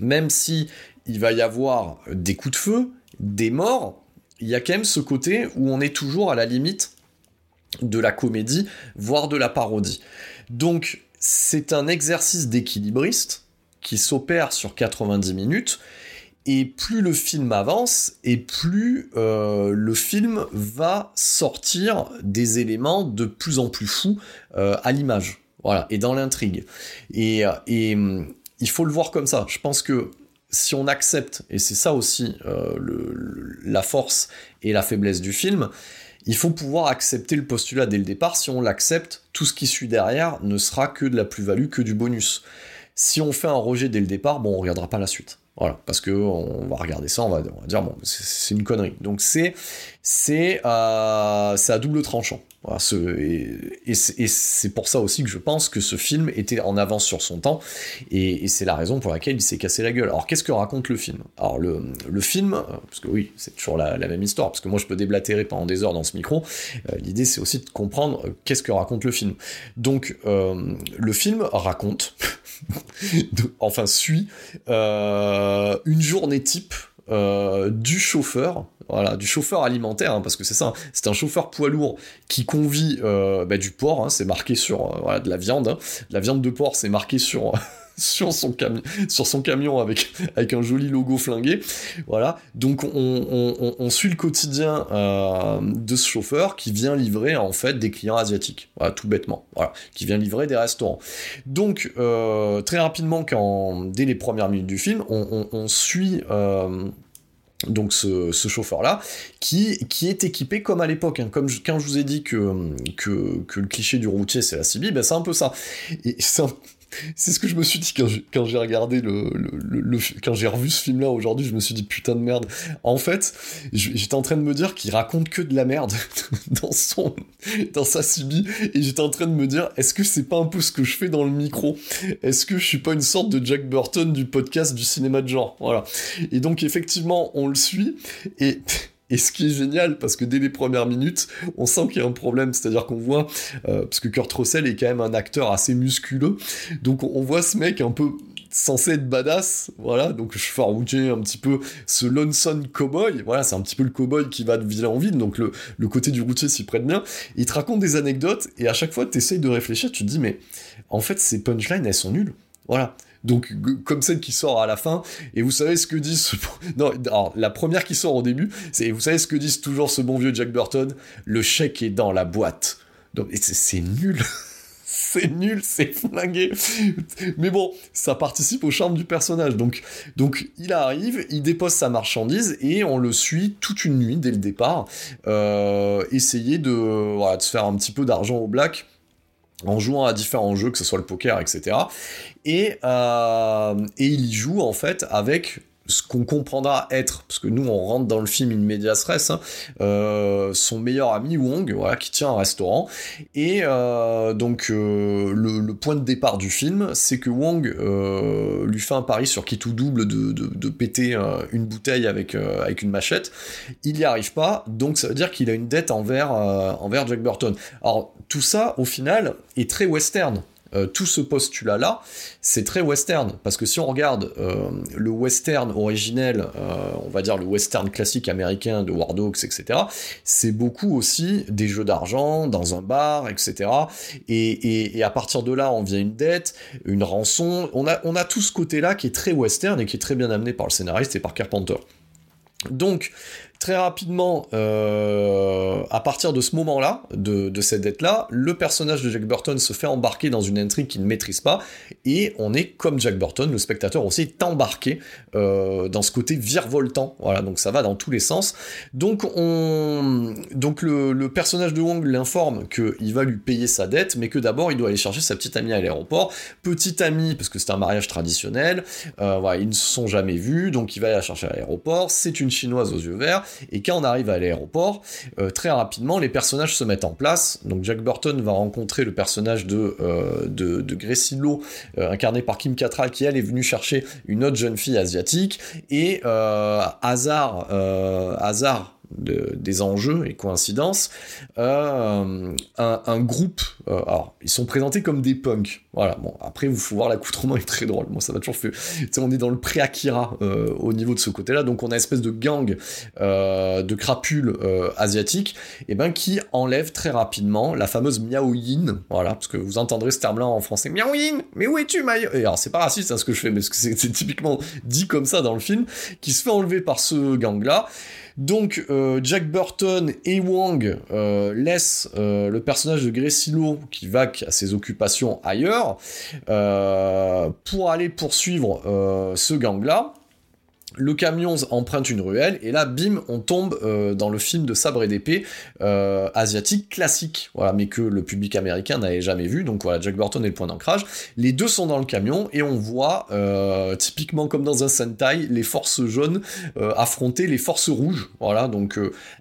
même si il va y avoir des coups de feu, des morts, il y a quand même ce côté où on est toujours à la limite de la comédie, voire de la parodie. Donc, c'est un exercice d'équilibriste qui s'opère sur 90 minutes et plus le film avance, et plus euh, le film va sortir des éléments de plus en plus fous euh, à l'image, voilà, et dans l'intrigue. Et, et hum, il faut le voir comme ça. Je pense que si on accepte, et c'est ça aussi euh, la force et la faiblesse du film, il faut pouvoir accepter le postulat dès le départ. Si on l'accepte, tout ce qui suit derrière ne sera que de la plus-value, que du bonus. Si on fait un rejet dès le départ, bon, on regardera pas la suite. Voilà, parce que on va regarder ça, on va, dire bon, c'est une connerie. Donc c'est c'est euh, à double tranchant. Et, c'est pour ça aussi que je pense que ce film était en avance sur son temps, et, c'est la raison pour laquelle il s'est cassé la gueule. Alors qu'est-ce que raconte le film? Alors le, film, euh, parce que oui, c'est toujours la, même histoire, parce que moi je peux déblatérer pendant des heures dans ce micro, euh, l'idée c'est aussi de comprendre euh, qu'est-ce que raconte le film. Donc le film raconte, enfin suit, une journée type du chauffeur voilà, du chauffeur alimentaire, hein, parce que c'est ça, c'est un chauffeur poids lourd qui convie euh, bah, du porc, hein, c'est marqué sur euh, de la viande, hein. la viande de porc, c'est marqué sur sur son camion, avec un joli logo flingué, voilà. Donc on, suit le quotidien euh, de ce chauffeur qui vient livrer en fait des clients asiatiques, tout bêtement, qui vient livrer des restaurants. Donc très rapidement, dès les premières minutes du film, on, suit donc ce, chauffeur-là, qui, qui est équipé comme à l'époque. Hein. Comme quand je vous ai dit que, que, que, le cliché du routier c'est la CB, ben c'est un peu ça. Et c'est c'est ce que je me suis dit quand j'ai regardé le, le, quand j'ai revu ce film là aujourd'hui je me suis dit putain de merde. En fait j'étais en train de me dire qu'il raconte que de la merde dans son dans sa CB et j'étais en train de me dire est-ce que c'est pas un peu ce que je fais dans le micro? Est-ce que je suis pas une sorte de Jack Burton du podcast du cinéma de genre? Voilà. Et donc effectivement on le suit. Et et ce qui est génial, parce que dès les premières minutes, on sent qu'il y a un problème, c'est-à-dire qu'on voit, euh, parce que Kurt Russell est quand même un acteur assez musculeux, donc on voit ce mec un peu censé être badass, voilà, donc je routier un petit peu ce lonesome cowboy, voilà, c'est un petit peu le cowboy qui va de ville en ville, donc le, le côté du routier s'y prête bien, il te raconte des anecdotes, et à chaque fois tu essayes de réfléchir, tu te dis, mais en fait ces punchlines, elles sont nulles, voilà, donc comme celle qui sort à la fin, et vous savez ce que disent... Non, alors, la première qui sort au début, c'est vous savez ce que disent toujours ce bon vieux Jack Burton Le chèque est dans la boîte. Donc c'est nul c'est nul, c'est flingué. Mais bon, ça participe au charme du personnage. Donc, donc il arrive, il dépose sa marchandise et on le suit toute une nuit dès le départ. Euh, essayer de, de se faire un petit peu d'argent au black en jouant à différents jeux, que ce soit le poker, etc. Et, euh, et il y joue en fait avec ce qu'on comprendra être, parce que nous on rentre dans le film in hein, euh, son meilleur ami Wong, voilà, qui tient un restaurant. Et euh, donc euh, le, point de départ du film, c'est que Wong lui fait un pari sur qui tout double de, de, péter une bouteille avec, avec une machette. Il n'y arrive pas, donc ça veut dire qu'il a une dette envers, envers Jack Burton. Alors tout ça, au final, est très western. Euh, tout ce postulat-là, c'est très western, parce que si on regarde euh, le western originel, euh, on va dire le western classique américain de War Dogs, etc., c'est beaucoup aussi des jeux d'argent dans un bar, etc. Et, à partir de là, on vient une dette, une rançon, on a, on a tout ce côté-là qui est très western et qui est très bien amené par le scénariste et par Carpenter. Donc, très rapidement, euh, à partir de ce moment-là, de, cette dette-là, le personnage de Jack Burton se fait embarquer dans une intrigue qu'il ne maîtrise pas, et on est comme Jack Burton, le spectateur aussi est embarqué euh, dans ce côté virevoltant. Voilà, donc ça va dans tous les sens. Donc on, donc le, personnage de Wong l'informe qu'il va lui payer sa dette, mais que d'abord il doit aller chercher sa petite amie à l'aéroport. Petite amie, parce que c'est un mariage traditionnel. Euh, voilà, ils ne se sont jamais vus, donc il va aller la chercher à l'aéroport. C'est une chinoise aux yeux verts et quand on arrive à l'aéroport, euh, très rapidement, les personnages se mettent en place. Donc Jack Burton va rencontrer le personnage de, euh, de, de Gracie Lowe, euh, incarné par Kim Cattrall, qui elle est venue chercher une autre jeune fille asiatique. Et hasard, hasard des enjeux et coïncidences, euh, un, groupe, euh, alors ils sont présentés comme des punks, voilà, bon, après vous faut voir l'accoutrement est très drôle, moi ça m'a toujours fait, tu sais, on est dans le pré-Akira euh, au niveau de ce côté-là, donc on a une espèce de gang de crapules asiatiques, et ben qui enlève très rapidement la fameuse Miao Yin, voilà, parce que vous entendrez ce terme-là en français, Miao Yin, mais où es-tu, Maï? Et alors c'est pas raciste hein, ce que je fais, mais c'est typiquement dit comme ça dans le film, qui se fait enlever par ce gang-là, donc euh, Jack Burton et Wang euh, laissent euh, le personnage de Gracie qui va à ses occupations ailleurs pour aller poursuivre ce gang-là le camion emprunte une ruelle, et là, bim, on tombe euh, dans le film de sabre et d'épée euh, asiatique classique, mais que le public américain n'avait jamais vu, donc voilà, Jack Burton est le point d'ancrage. Les deux sont dans le camion, et on voit, euh, typiquement comme dans un Sentai, les forces jaunes affronter les forces rouges, voilà, donc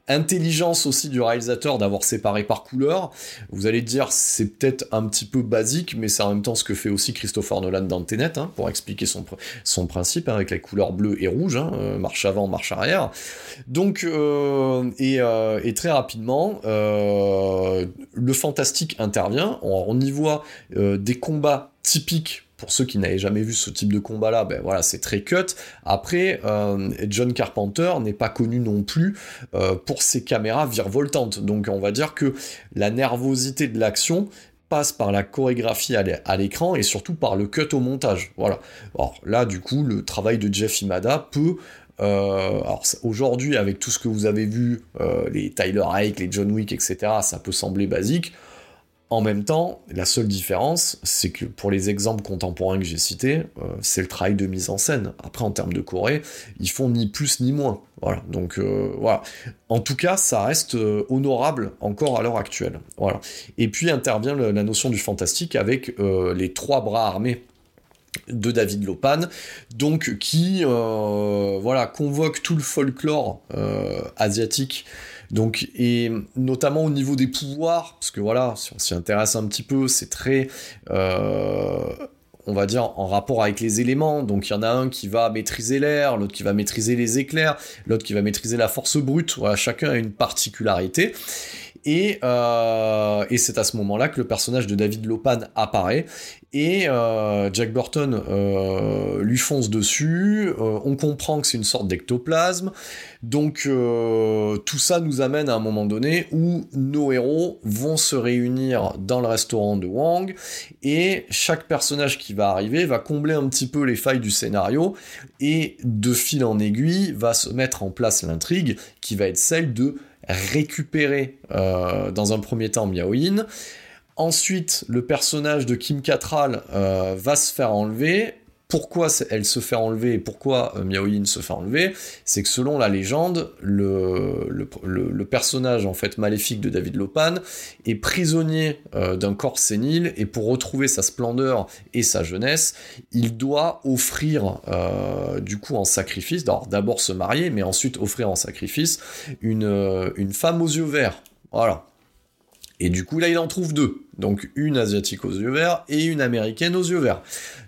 intelligence aussi du réalisateur d'avoir séparé par couleur. Vous allez dire, c'est peut-être un petit peu basique, mais c'est en même temps ce que fait aussi Christopher Nolan dans Tenet, hein, pour expliquer son, son principe, hein, avec les couleurs bleues et rouges Hein, euh, marche avant, marche arrière. Donc, euh, euh, et, très rapidement, le fantastique intervient. On, y voit des combats typiques pour ceux qui n'avaient jamais vu ce type de combat-là, ben voilà, c'est très cut. Après, John Carpenter n'est pas connu non plus pour ses caméras virevoltantes. Donc on va dire que la nervosité de l'action passe par la chorégraphie à l'écran et surtout par le cut au montage. Voilà. Là, du coup, le travail de Jeff Imada peut euh, alors aujourd'hui, avec tout ce que vous avez vu, euh, les Tyler Hike, les John Wick, etc., ça peut sembler basique. En même temps, la seule différence, c'est que pour les exemples contemporains que j'ai cités, euh, c'est le travail de mise en scène. Après, en termes de Corée, ils font ni plus ni moins. Voilà. Donc euh, voilà. En tout cas, ça reste euh, honorable encore à l'heure actuelle. Et puis intervient la notion du fantastique avec les trois bras armés de David Lopan, donc qui voilà convoque tout le folklore asiatique donc, et notamment au niveau des pouvoirs, parce que voilà, si on s'y intéresse un petit peu, c'est très, euh, on va dire, en rapport avec les éléments. Donc, il y en a un qui va maîtriser l'air, l'autre qui va maîtriser les éclairs, l'autre qui va maîtriser la force brute. Voilà, chacun a une particularité. Et, euh, et c'est à ce moment-là que le personnage de David Lopan apparaît et euh, Jack Burton euh, lui fonce dessus. on comprend que c'est une sorte d'ectoplasme. Donc tout ça nous amène à un moment donné où nos héros vont se réunir dans le restaurant de Wang et chaque personnage qui va arriver va combler un petit peu les failles du scénario et de fil en aiguille va se mettre en place l'intrigue qui va être celle de récupérer euh, dans un premier temps Miaoyin. Ensuite, le personnage de Kim Cattrall euh, va se faire enlever pourquoi elle se fait enlever et pourquoi euh, Miaoyin se fait enlever, c'est que selon la légende, le, personnage en fait maléfique de David Lopan est prisonnier euh, d'un corps sénile et pour retrouver sa splendeur et sa jeunesse, il doit offrir euh, du coup en sacrifice, d'abord se marier, mais ensuite offrir en sacrifice une, une femme aux yeux verts. Voilà. Et du coup, là, il en trouve deux. Donc, une asiatique aux yeux verts et une américaine aux yeux verts.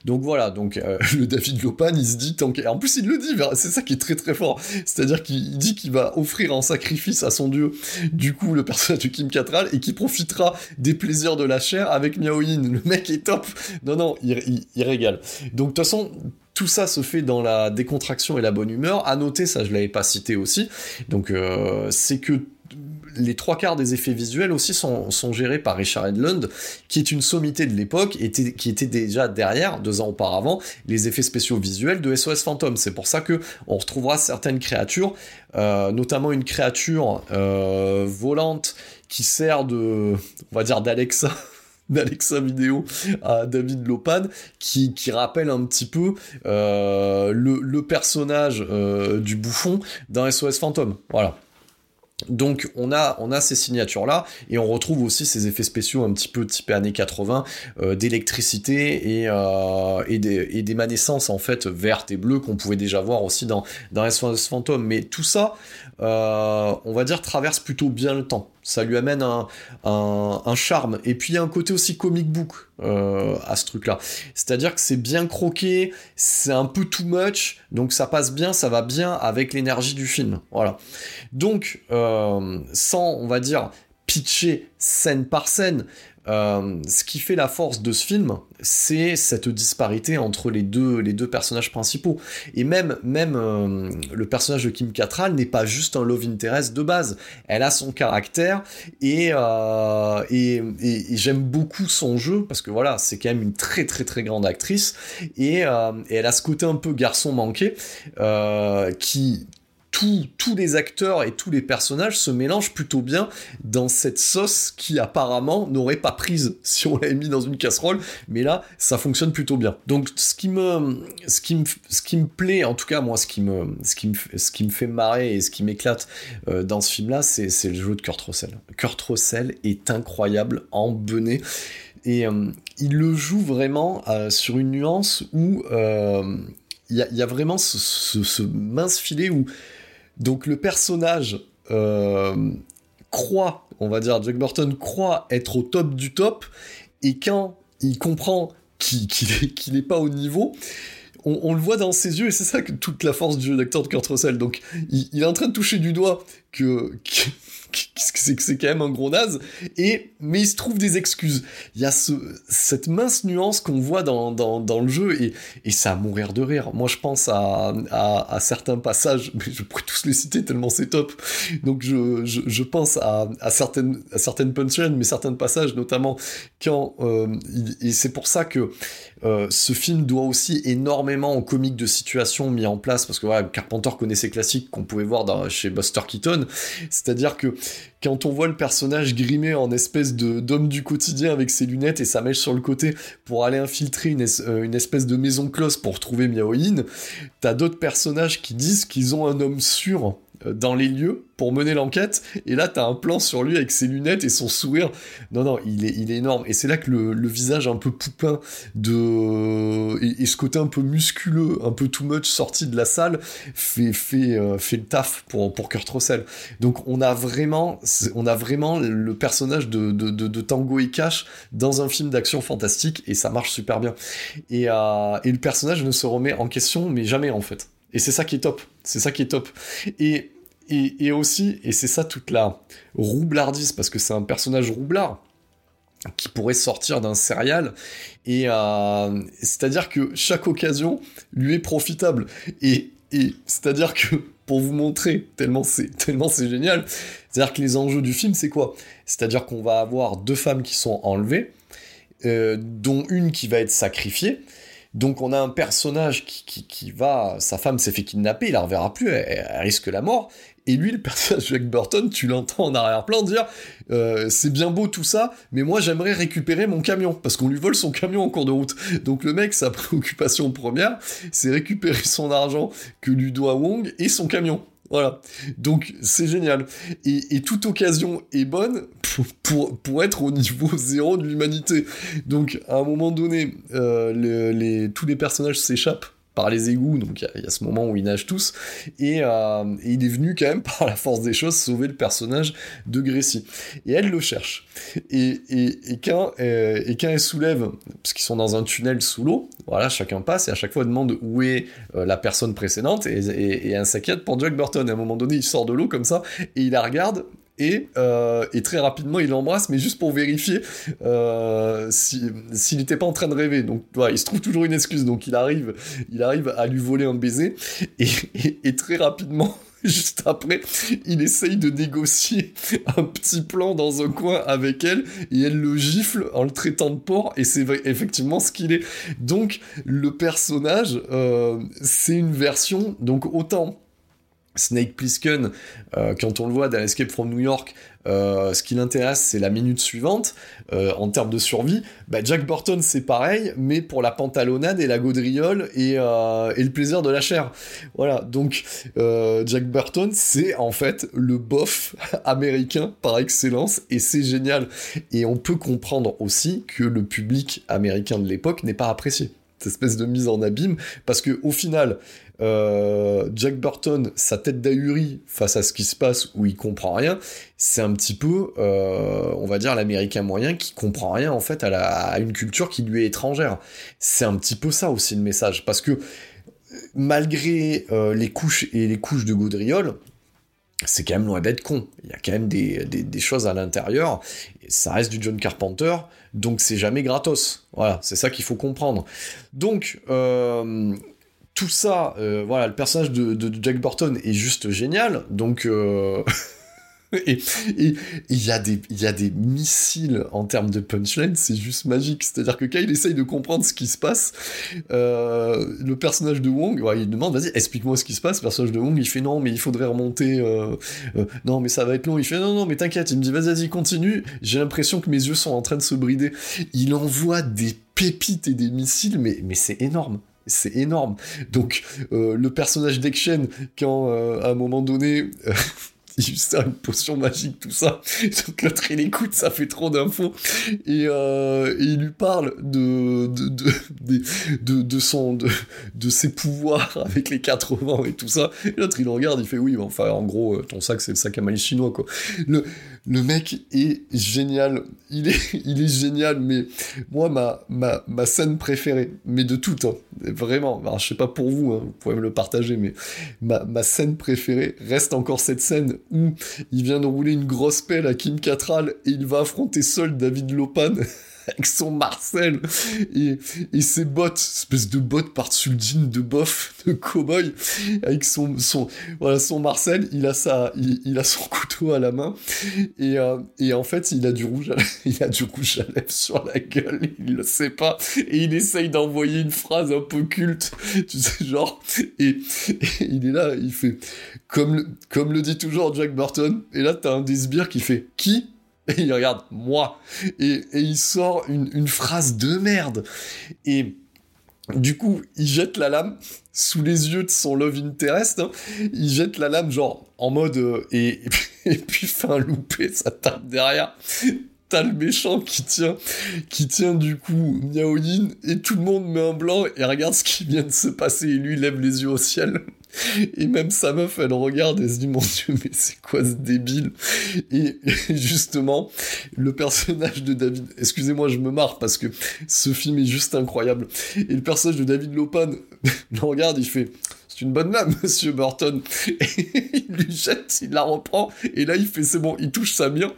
Donc voilà, donc euh, le David Lopan, il se dit, tant en plus, il le dit, c'est ça qui est très très fort. C'est-à-dire qu'il dit qu'il va offrir en sacrifice à son dieu, du coup, le personnage de Kim Cattrall, et qu'il profitera des plaisirs de la chair avec Miao Yin. Le mec est top. Non, non, il, il régale. Donc, de toute façon, tout ça se fait dans la décontraction et la bonne humeur. À noter, ça je l'avais pas cité aussi, donc euh, c'est que les trois quarts des effets visuels aussi sont, gérés par Richard Edlund, qui est une sommité de l'époque, qui était déjà derrière, deux ans auparavant, les effets spéciaux visuels de SOS Phantom. C'est pour ça que on retrouvera certaines créatures, euh, notamment une créature euh, volante qui sert de, on va dire d'Alexa. d'Alexa vidéo à David Lopan qui, rappelle un petit peu euh, le, le, personnage du bouffon dans SOS Phantom. Voilà. Donc on a, ces signatures-là, et on retrouve aussi ces effets spéciaux un petit peu typés années 80, euh, d'électricité et, euh, manescences en fait vertes et bleues qu'on pouvait déjà voir aussi dans, dans Phantom. Mais tout ça, euh, on va dire, traverse plutôt bien le temps ça lui amène un, charme. Et puis il y a un côté aussi comic book euh, à ce truc-là. C'est-à-dire que c'est bien croqué, c'est un peu too much, donc ça passe bien, ça va bien avec l'énergie du film. Voilà. Donc, euh, sans, on va dire, pitcher scène par scène, euh, ce qui fait la force de ce film, c'est cette disparité entre les deux, personnages principaux. Et même, euh, le personnage de Kim Cattrall n'est pas juste un love interest de base. Elle a son caractère et, euh, et, j'aime beaucoup son jeu parce que voilà, c'est quand même une très très très grande actrice et, et elle a ce côté un peu garçon manqué qui, tous les acteurs et tous les personnages se mélangent plutôt bien dans cette sauce qui apparemment n'aurait pas prise si on l'avait mis dans une casserole, mais là ça fonctionne plutôt bien. Donc ce qui me, ce qui me, ce qui me plaît, en tout cas moi, ce qui me, ce qui me, ce qui me fait marrer et ce qui m'éclate euh, dans ce film-là, c'est, le jeu de Kurt Russell. Kurt Russell est incroyable en benet et euh, il le joue vraiment euh, sur une nuance où il y, a vraiment ce, ce mince filet où donc le personnage euh, croit, on va dire, Jack Burton croit être au top du top, et quand il comprend qu'il n'est pas au niveau, on, le voit dans ses yeux, et c'est ça que toute la force du jeu d'acteur de Kurt Russell. Donc il, est en train de toucher du doigt que c'est quand même un gros naze, et, mais il se trouve des excuses. Il y a ce, cette mince nuance qu'on voit dans, dans, le jeu, et, et ça à mourir de rire. Moi, je pense à, à, certains passages, mais je pourrais tous les citer tellement c'est top. Donc, je, je, pense à, à, certaines, à certaines punchlines, mais certains passages, notamment quand, euh, et c'est pour ça que euh, ce film doit aussi énormément au comique de situation mis en place, parce que voilà, Carpenter connaît ses classiques qu'on pouvait voir chez Buster Keaton, c'est-à-dire que quand on voit le personnage grimé en espèce d'homme du quotidien avec ses lunettes et sa mèche sur le côté pour aller infiltrer une, euh, espèce de maison close pour trouver Miaoyin, t'as d'autres personnages qui disent qu'ils ont un homme sûr dans les lieux pour mener l'enquête, et là t'as un plan sur lui avec ses lunettes et son sourire. Non, non, il est, il est énorme. Et c'est là que le, visage un peu poupin de et, ce côté un peu musculeux, un peu too much sorti de la salle fait fait euh, fait le taf pour pour Kurt Russell. Donc on a vraiment on a vraiment le personnage de, de, Tango et Cash dans un film d'action fantastique et ça marche super bien. Et, euh, et le personnage ne se remet en question mais jamais en fait. Et c'est ça qui est top. C'est ça qui est top. Et, et, aussi, et c'est ça toute la roublardise, parce que c'est un personnage roublard qui pourrait sortir d'un serial. Et euh, c'est-à-dire que chaque occasion lui est profitable. Et, c'est-à-dire que pour vous montrer tellement c'est génial, c'est-à-dire que les enjeux du film c'est quoi? C'est-à-dire qu'on va avoir deux femmes qui sont enlevées, euh, dont une qui va être sacrifiée. Donc on a un personnage qui, va, sa femme s'est fait kidnapper, il la reverra plus, elle, risque la mort, Et lui, le personnage Jack Burton, tu l'entends en arrière-plan dire euh, c'est bien beau tout ça, mais moi j'aimerais récupérer mon camion parce qu'on lui vole son camion en cours de route. Donc le mec, sa préoccupation première, c'est récupérer son argent que lui doit Wong et son camion. Voilà. Donc c'est génial. Et, toute occasion est bonne pour, être au niveau zéro de l'humanité. Donc à un moment donné, euh, tous les personnages s'échappent par les égouts, donc il y, a ce moment où ils nagent tous, euh, et, il est venu quand même par la force des choses sauver le personnage de Gracie. Et elle le cherche. Et, et, quand, euh, et quand elle soulève, parce qu'ils sont dans un tunnel sous l'eau, voilà, chacun passe, et à chaque fois elle demande où est euh, la personne précédente, et, et, et, s'inquiète pour Jack Burton. Et à un moment donné, il sort de l'eau comme ça, et il la regarde, euh, et, très rapidement il l'embrasse, mais juste pour vérifier euh, s'il n'était pas en train de rêver. Donc voilà, il se trouve toujours une excuse, donc il arrive, il arrive à lui voler un baiser, et, très rapidement, juste après, il essaye de négocier un petit plan dans un coin avec elle, et elle le gifle en le traitant de porc, et c'est effectivement ce qu'il est. Donc le personnage, euh, c'est une version, donc autant Snake Plissken, euh, quand on le voit dans Escape from New York, euh, ce qui l'intéresse, c'est la minute suivante euh, en termes de survie. Bah, Jack Burton, c'est pareil, mais pour la pantalonnade et la gaudriole et, et le plaisir de la chair. Voilà, donc Jack Burton, c'est en fait le bof américain par excellence et c'est génial. Et on peut comprendre aussi que le public américain de l'époque n'est pas apprécié cette espèce de mise en abîme, parce que au final, euh, Jack Burton, sa tête d'ahurie face à ce qui se passe où il comprend rien, c'est un petit peu, euh, on va dire, l'américain moyen qui comprend rien en fait à, une culture qui lui est étrangère. C'est un petit peu ça aussi le message, parce que malgré euh, les couches et les couches de gaudriole, c'est quand même loin d'être con. Il y a quand même des, des choses à l'intérieur. Ça reste du John Carpenter, donc c'est jamais gratos. Voilà, c'est ça qu'il faut comprendre. Donc, euh, tout ça, euh, voilà, le personnage de, Jack Burton est juste génial, donc... Euh, et il y, a des, y a des missiles en termes de punchline, c'est juste magique. C'est-à-dire que il essaye de comprendre ce qui se passe, euh, le personnage de Wong, il demande, vas-y, explique-moi ce qui se passe. Le personnage de Wong, il fait non, mais il faudrait remonter. non, mais ça va être long. Il fait non, non, mais t'inquiète. Il me dit, vas-y, vas-y, continue. J'ai l'impression que mes yeux sont en train de se brider. Il envoie des pépites et des missiles, mais, mais c'est énorme c'est énorme. Donc euh, le personnage d'Action, quand euh, à un moment donné, euh, juste une potion magique, tout ça. Donc l'autre il écoute, ça fait trop d'infos. Et, il lui parle de, de, de, de, de de, ses pouvoirs avec les quatre vents et tout ça. Et l'autre il regarde, il fait oui, enfin en gros, ton sac c'est le sac à maïs chinois quoi. Le mec est génial. Il est, il est génial, mais moi, ma, ma, ma scène préférée, mais de toutes, hein, vraiment, alors, je sais pas pour vous, hein, vous pouvez me le partager, mais ma, ma scène préférée reste encore cette scène où il vient de rouler une grosse pelle à Kim Cattrall et il va affronter seul David Lopan avec son Marcel. Et, et ses bottes, espèce de bottes par-dessus le de bof, de cowboy, avec son, son, voilà, son Marcel, il a, sa, il, a son couteau à la main, et, euh, et en fait, il a du rouge à, il a du rouge à lèvres sur la gueule, il le sait pas, et il essaye d'envoyer une phrase un peu culte, tu sais, genre, et, il est là, il fait, comme, comme le dit toujours Jack Burton, et là, t'as un des sbires qui fait, qui? Et il regarde moi et, il sort une, phrase de merde et du coup il jette la lame sous les yeux de son love interest hein. il jette la lame genre en mode euh, et, et, puis un loupé ça tape derrière t'as le méchant qui tient, qui tient du coup Miaoyin, et tout le monde met un blanc et regarde ce qui vient de se passer, et lui lève les yeux au ciel. Et même sa meuf, elle regarde et se dit, mon dieu, mais c'est quoi ce débile? Et justement, le personnage de David, excusez-moi, je me marre parce que ce film est juste incroyable. Et le personnage de David Lopan le regarde, il fait, c'est une bonne lame, monsieur Burton. Et il lui jette, il la reprend, et là il fait, c'est bon, il touche sa mire,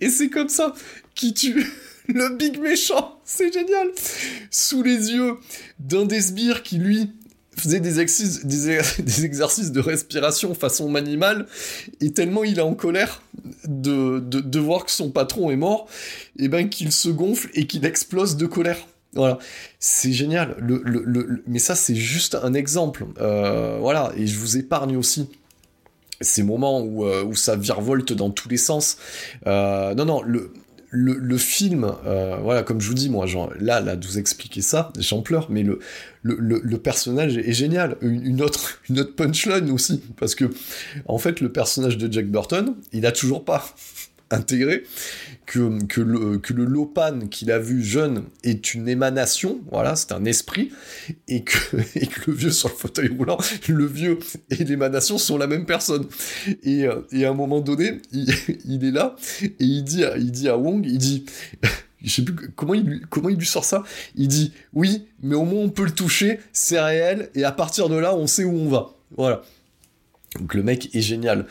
et, c'est comme ça qu'il tue le big méchant. C'est génial. Sous les yeux d'un des sbires qui, lui, faisait des, exercices, des, exercices de respiration façon animale, et tellement il est en colère de, de, voir que son patron est mort, et eh ben qu'il se gonfle et qu'il explose de colère. Voilà, c'est génial. Le, le, mais ça, c'est juste un exemple. Euh, voilà, et je vous épargne aussi ces moments où, où ça virevolte dans tous les sens. non, non, le, le, film, voilà, comme je vous dis, moi, genre, là, là, de vous expliquer ça, j'en pleure, mais le, le, personnage est, génial. Une, autre, une autre punchline aussi, parce que, en fait, le personnage de Jack Burton, il a toujours pas intégré que, que, le, que le Lopan qu'il a vu jeune est une émanation, voilà, c'est un esprit, et que, et que le vieux sur le fauteuil roulant, le vieux et l'émanation sont la même personne. Et, euh, et à un moment donné, il, il, est là, et il dit, il dit à Wong, il dit, je sais plus comment il, comment il lui sort ça. Il dit oui, mais au moins on peut le toucher, c'est réel, et à partir de là, on sait où on va. Voilà. Donc le mec est génial.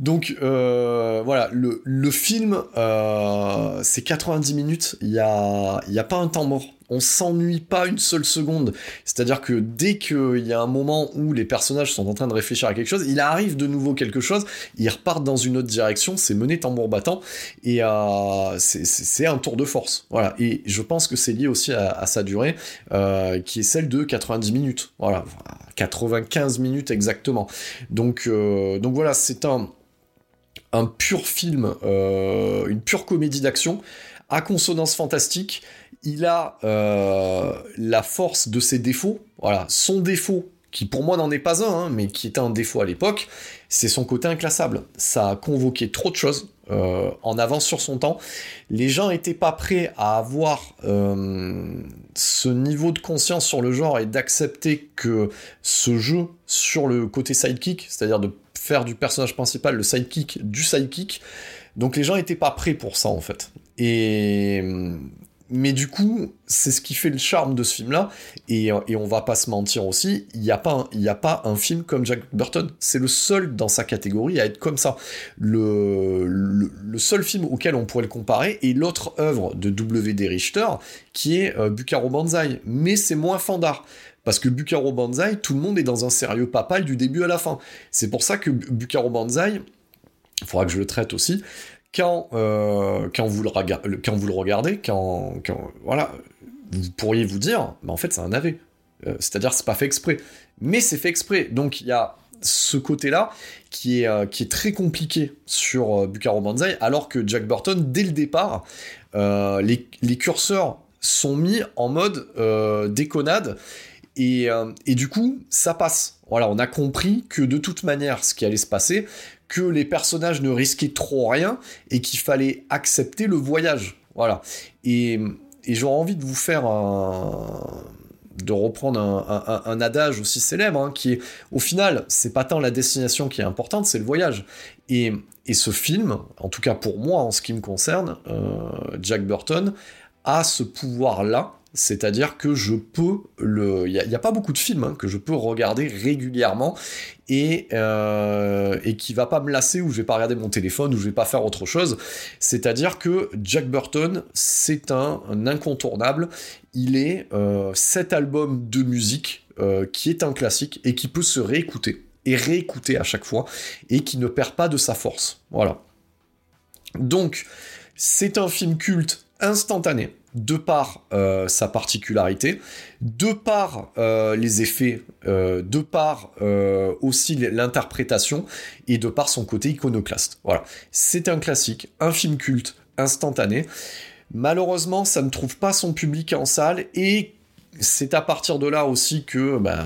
Donc euh, voilà, le, film, euh, c'est 90 minutes, il n'y a, y a pas un temps mort. On s'ennuie pas une seule seconde. C'est-à-dire que dès qu'il y a un moment où les personnages sont en train de réfléchir à quelque chose, il arrive de nouveau quelque chose, ils repartent dans une autre direction, c'est mené tambour battant, et euh, c'est un tour de force. Voilà. Et je pense que c'est lié aussi à, à sa durée, euh, qui est celle de 90 minutes. Voilà. 95 minutes exactement. Donc, euh, donc voilà, c'est un un pur film, euh, une pure comédie d'action, à consonance fantastique. Il a euh, la force de ses défauts. Voilà, son défaut, qui pour moi n'en est pas un, hein, mais qui était un défaut à l'époque, c'est son côté inclassable. Ça a convoqué trop de choses euh, en avance sur son temps. Les gens n'étaient pas prêts à avoir ce niveau de conscience sur le genre et d'accepter que ce jeu sur le côté sidekick, c'est-à-dire de faire du personnage principal le sidekick du sidekick. Donc les gens étaient pas prêts pour ça en fait. Et mais du coup, c'est ce qui fait le charme de ce film-là. Et, et, on va pas se mentir aussi, il n'y a, pas un, il a pas un film comme Jack Burton. C'est le seul dans sa catégorie à être comme ça. Le, le, seul film auquel on pourrait le comparer est l'autre œuvre de W.D. Richter, qui est euh, Bucaro Banzai. Mais c'est moins fandard. Parce que Bukaro Banzai, tout le monde est dans un sérieux papal du début à la fin. C'est pour ça que Bukaro Banzai, il faudra que je le traite aussi, quand, euh, quand, vous, le regardez, quand, voilà, vous pourriez vous dire, mais en fait c'est un AV. Euh, c'est-à-dire c'est pas fait exprès. Mais c'est fait exprès. Donc il y a ce côté-là qui est, euh, qui est très compliqué sur Bukaro Banzai, alors que Jack Burton, dès le départ, les, les, curseurs sont mis en mode déconnade euh, et, du coup, ça passe. Voilà, on a compris que de toute manière, ce qui allait se passer, que les personnages ne risquaient trop rien et qu'il fallait accepter le voyage. Voilà. Et, j'aurais envie de vous faire un de reprendre un, adage aussi célèbre, hein, qui est, au final, c'est pas tant la destination qui est importante, c'est le voyage. Et, ce film, en tout cas pour moi, en ce qui me concerne, euh, Jack Burton, a ce pouvoir-là c'est-à-dire que je peux le. Il n'y a, pas beaucoup de films hein, que je peux regarder régulièrement et, euh, et qui va pas me lasser ou je vais pas regarder mon téléphone ou je vais pas faire autre chose. C'est-à-dire que Jack Burton, c'est un, incontournable. Il est euh, cet album de musique euh, qui est un classique et qui peut se réécouter et réécouter à chaque fois et qui ne perd pas de sa force. Voilà. Donc, c'est un film culte instantané de par euh, sa particularité, de par euh, les effets, euh, de par aussi l'interprétation et de par son côté iconoclaste. Voilà, c'est un classique, un film culte instantané. Malheureusement, ça ne trouve pas son public en salle et c'est à partir de là aussi que, ben,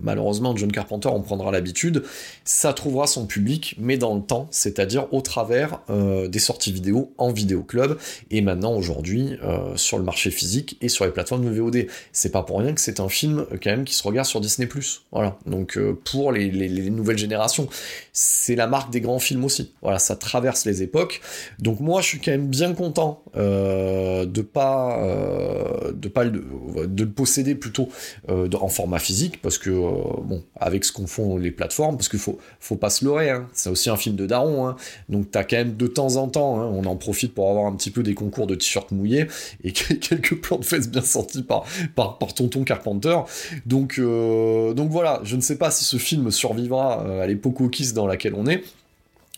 malheureusement, John Carpenter en prendra l'habitude, ça trouvera son public, mais dans le temps, c'est-à-dire au travers euh, des sorties vidéo en vidéo club, et maintenant aujourd'hui euh, sur le marché physique et sur les plateformes de VOD. C'est pas pour rien que c'est un film quand même qui se regarde sur Disney+. Voilà. Donc euh, pour les, nouvelles générations, c'est la marque des grands films aussi. Voilà, ça traverse les époques. Donc moi, je suis quand même bien content de pas de pas de posséder plutôt euh, en format physique, parce que, euh, bon, avec ce qu'on font les plateformes, parce qu'il faut, faut pas se leurrer, hein. c'est aussi un film de daron, hein. donc t'as quand même de temps en temps, hein, on en profite pour avoir un petit peu des concours de t-shirts mouillés, et quelques plans de fesses bien sortis par, par, par Tonton Carpenter, donc, euh, donc voilà, je ne sais pas si ce film survivra à l'époque Kiss dans laquelle on est,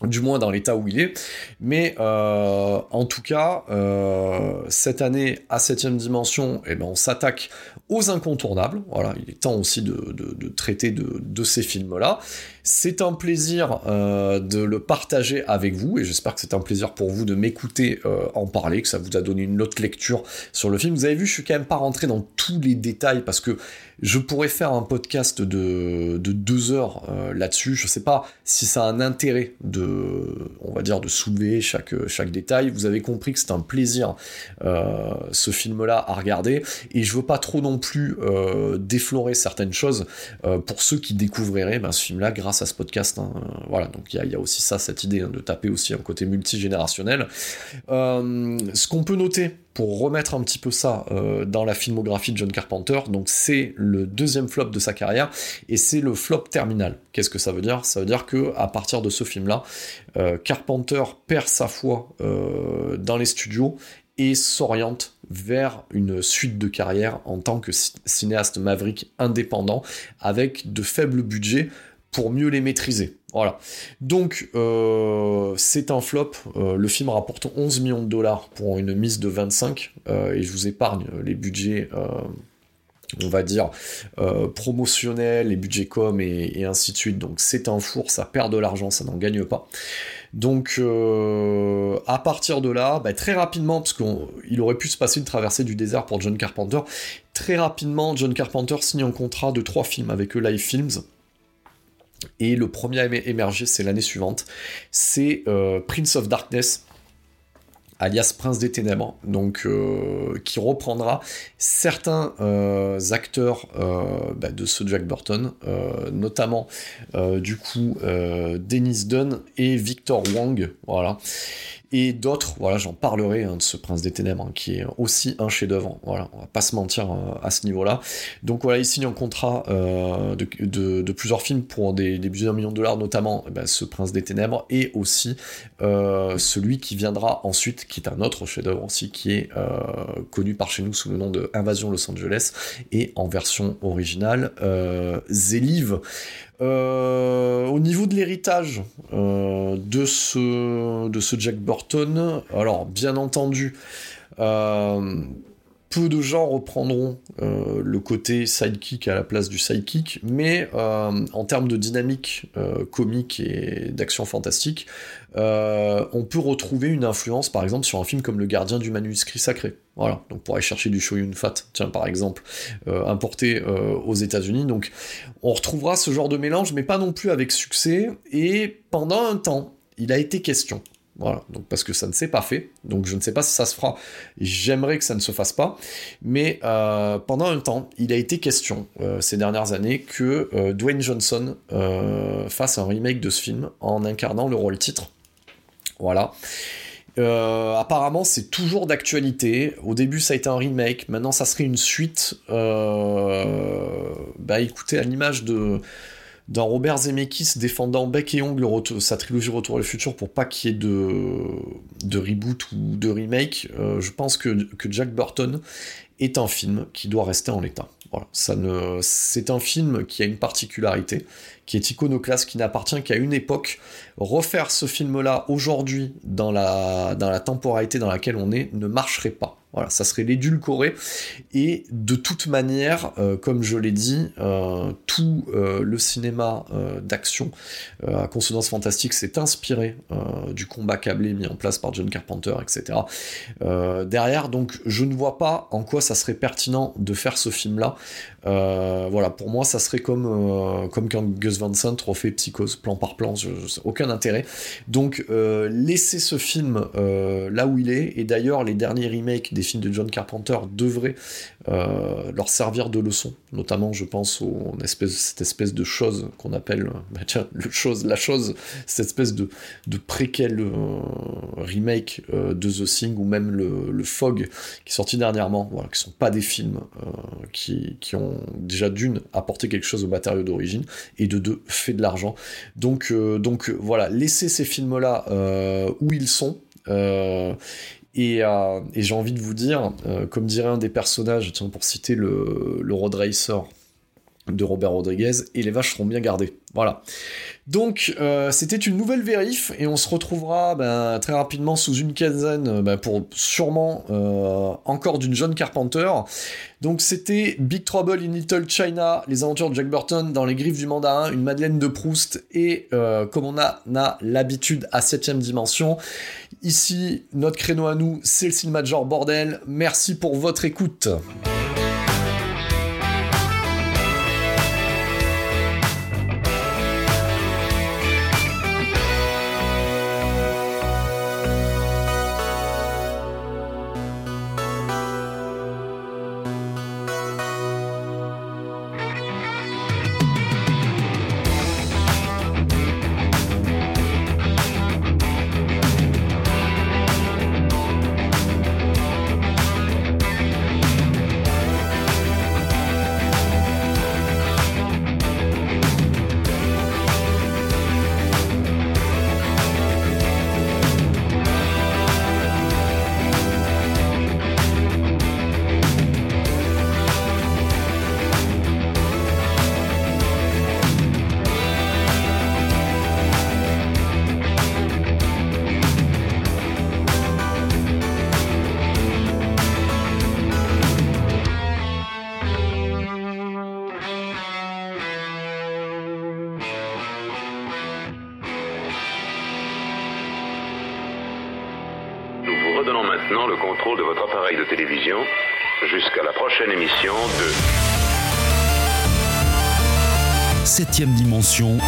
du moins dans l'état où il est. Mais euh, en tout cas, euh, cette année à 7 dimension, eh ben, on s'attaque aux incontournables. Voilà, il est temps aussi de, traiter de, ces films-là. C'est un plaisir euh, de le partager avec vous, et j'espère que c'est un plaisir pour vous de m'écouter en parler, que ça vous a donné une autre lecture sur le film. Vous avez vu, je suis quand même pas rentré dans tous les détails parce que je pourrais faire un podcast de, deux heures euh, là-dessus. Je ne sais pas si ça a un intérêt de, on va dire, de soulever chaque, chaque détail. Vous avez compris que c'est un plaisir euh, ce film-là à regarder. Et je veux pas trop non plus euh, déflorer certaines choses pour ceux qui découvriraient ben, ce film-là grâce à ce podcast. Hein. Voilà, donc il y, a aussi ça, cette idée hein, de taper aussi un côté multigénérationnel. ce qu'on peut noter pour remettre un petit peu ça euh, dans la filmographie de John Carpenter. Donc c'est le deuxième flop de sa carrière et c'est le flop terminal. Qu'est-ce que ça veut dire? Ça veut dire que à partir de ce film-là, euh, Carpenter perd sa foi euh, dans les studios et s'oriente vers une suite de carrière en tant que cinéaste maverick indépendant avec de faibles budgets pour mieux les maîtriser. Voilà. Donc, euh, c'est un flop. Euh, le film rapporte 11 millions de dollars pour une mise de 25. Euh, et je vous épargne les budgets, on va dire, promotionnels, les budgets com et, ainsi de suite. Donc, c'est un four, ça perd de l'argent, ça n'en gagne pas. Donc, à partir de là, bah, très rapidement, parce qu'il aurait pu se passer une traversée du désert pour John Carpenter, très rapidement, John Carpenter signe un contrat de trois films avec Live Films. Et le premier à émerger, c'est l'année suivante, c'est euh, Prince of Darkness, alias Prince des Ténèbres, donc euh, qui reprendra certains euh, acteurs bah, de ce Jack Burton, notamment du coup Dennis Dunn et Victor Wang, voilà et d'autres, voilà, j'en parlerai hein, de ce Prince des Ténèbres, hein, qui est aussi un chef-d'œuvre, voilà, on va pas se mentir euh, à ce niveau-là. Donc voilà, il signe un contrat euh, de, plusieurs films pour des, des budgets d'un million de dollars, notamment eh ben, ce Prince des Ténèbres, et aussi euh, celui qui viendra ensuite, qui est un autre chef-d'œuvre aussi, qui est connu par chez nous sous le nom de Invasion Los Angeles, et en version originale, Zélive. Euh, au niveau de l'héritage euh, de, ce, de ce Jack Burton, alors bien entendu, euh, peu de gens reprendront le côté sidekick à la place du sidekick, mais en termes de dynamique comique et d'action fantastique, on peut retrouver une influence par exemple sur un film comme Le Gardien du manuscrit sacré. Voilà, donc pour aller chercher du Shoyun Fat, tiens par exemple, euh, importé euh, aux États-Unis. Donc on retrouvera ce genre de mélange, mais pas non plus avec succès. Et pendant un temps, il a été question. Voilà, donc parce que ça ne s'est pas fait, donc je ne sais pas si ça se fera. J'aimerais que ça ne se fasse pas, mais euh, pendant un temps, il a été question ces dernières années que Dwayne Johnson fasse un remake de ce film en incarnant le rôle titre. Voilà. Euh, apparemment, c'est toujours d'actualité. Au début, ça a été un remake. Maintenant, ça serait une suite. Euh, bah, écoutez, à l'image de d'un Robert Zemeckis défendant bec et ongle sa trilogie Retour à futur pour pas qu'il y ait de, reboot ou de remake, euh, je pense que, Jack Burton est un film qui doit rester en l'état. C'est un film qui a une particularité, qui est iconoclaste, qui n'appartient qu'à une époque. Refaire ce film-là aujourd'hui, dans dans la temporalité dans laquelle on est, ne marcherait pas. Voilà, ça serait l'édulcoré. Et de toute manière, euh, comme je l'ai dit, euh, tout euh, le cinéma d'action à consonance fantastique s'est inspiré du combat câblé mis en place par John Carpenter, etc. derrière, donc je ne vois pas en quoi ça serait pertinent de faire ce film-là. voilà, pour moi, ça serait comme, comme quand Gus Van Sant refait Psychose, plan par plan, aucun intérêt. Donc, laissez ce film là où il est, et d'ailleurs, les derniers remakes des films de John Carpenter devraient euh, leur servir de leçon. Notamment, je pense au espèce, cette espèce de chose qu'on appelle, bah tiens, le chose, la chose, cette espèce de, préquel euh, remake euh, de The Thing ou même le, Fog qui est sorti dernièrement, voilà, qui sont pas des films qui, qui, ont déjà d'une apporté quelque chose au matériau d'origine et de deux fait de l'argent. Donc, donc voilà, laissez ces films-là où ils sont. Euh, et, j'ai envie de vous dire, euh, comme dirait un des personnages, tiens, pour citer le, Road Racer de Robert Rodriguez, et les vaches seront bien gardées. Voilà. Donc euh, c'était une nouvelle vérif et on se retrouvera ben, très rapidement sous une quinzaine ben, pour sûrement euh, encore d'une jeune Carpenter. Donc c'était Big Trouble in Little China, les aventures de Jack Burton dans les griffes du mandarin, une Madeleine de Proust et euh, comme on a, l'habitude à 7ème dimension, ici notre créneau à nous c'est le cinéma de bordel. Merci pour votre écoute. Septième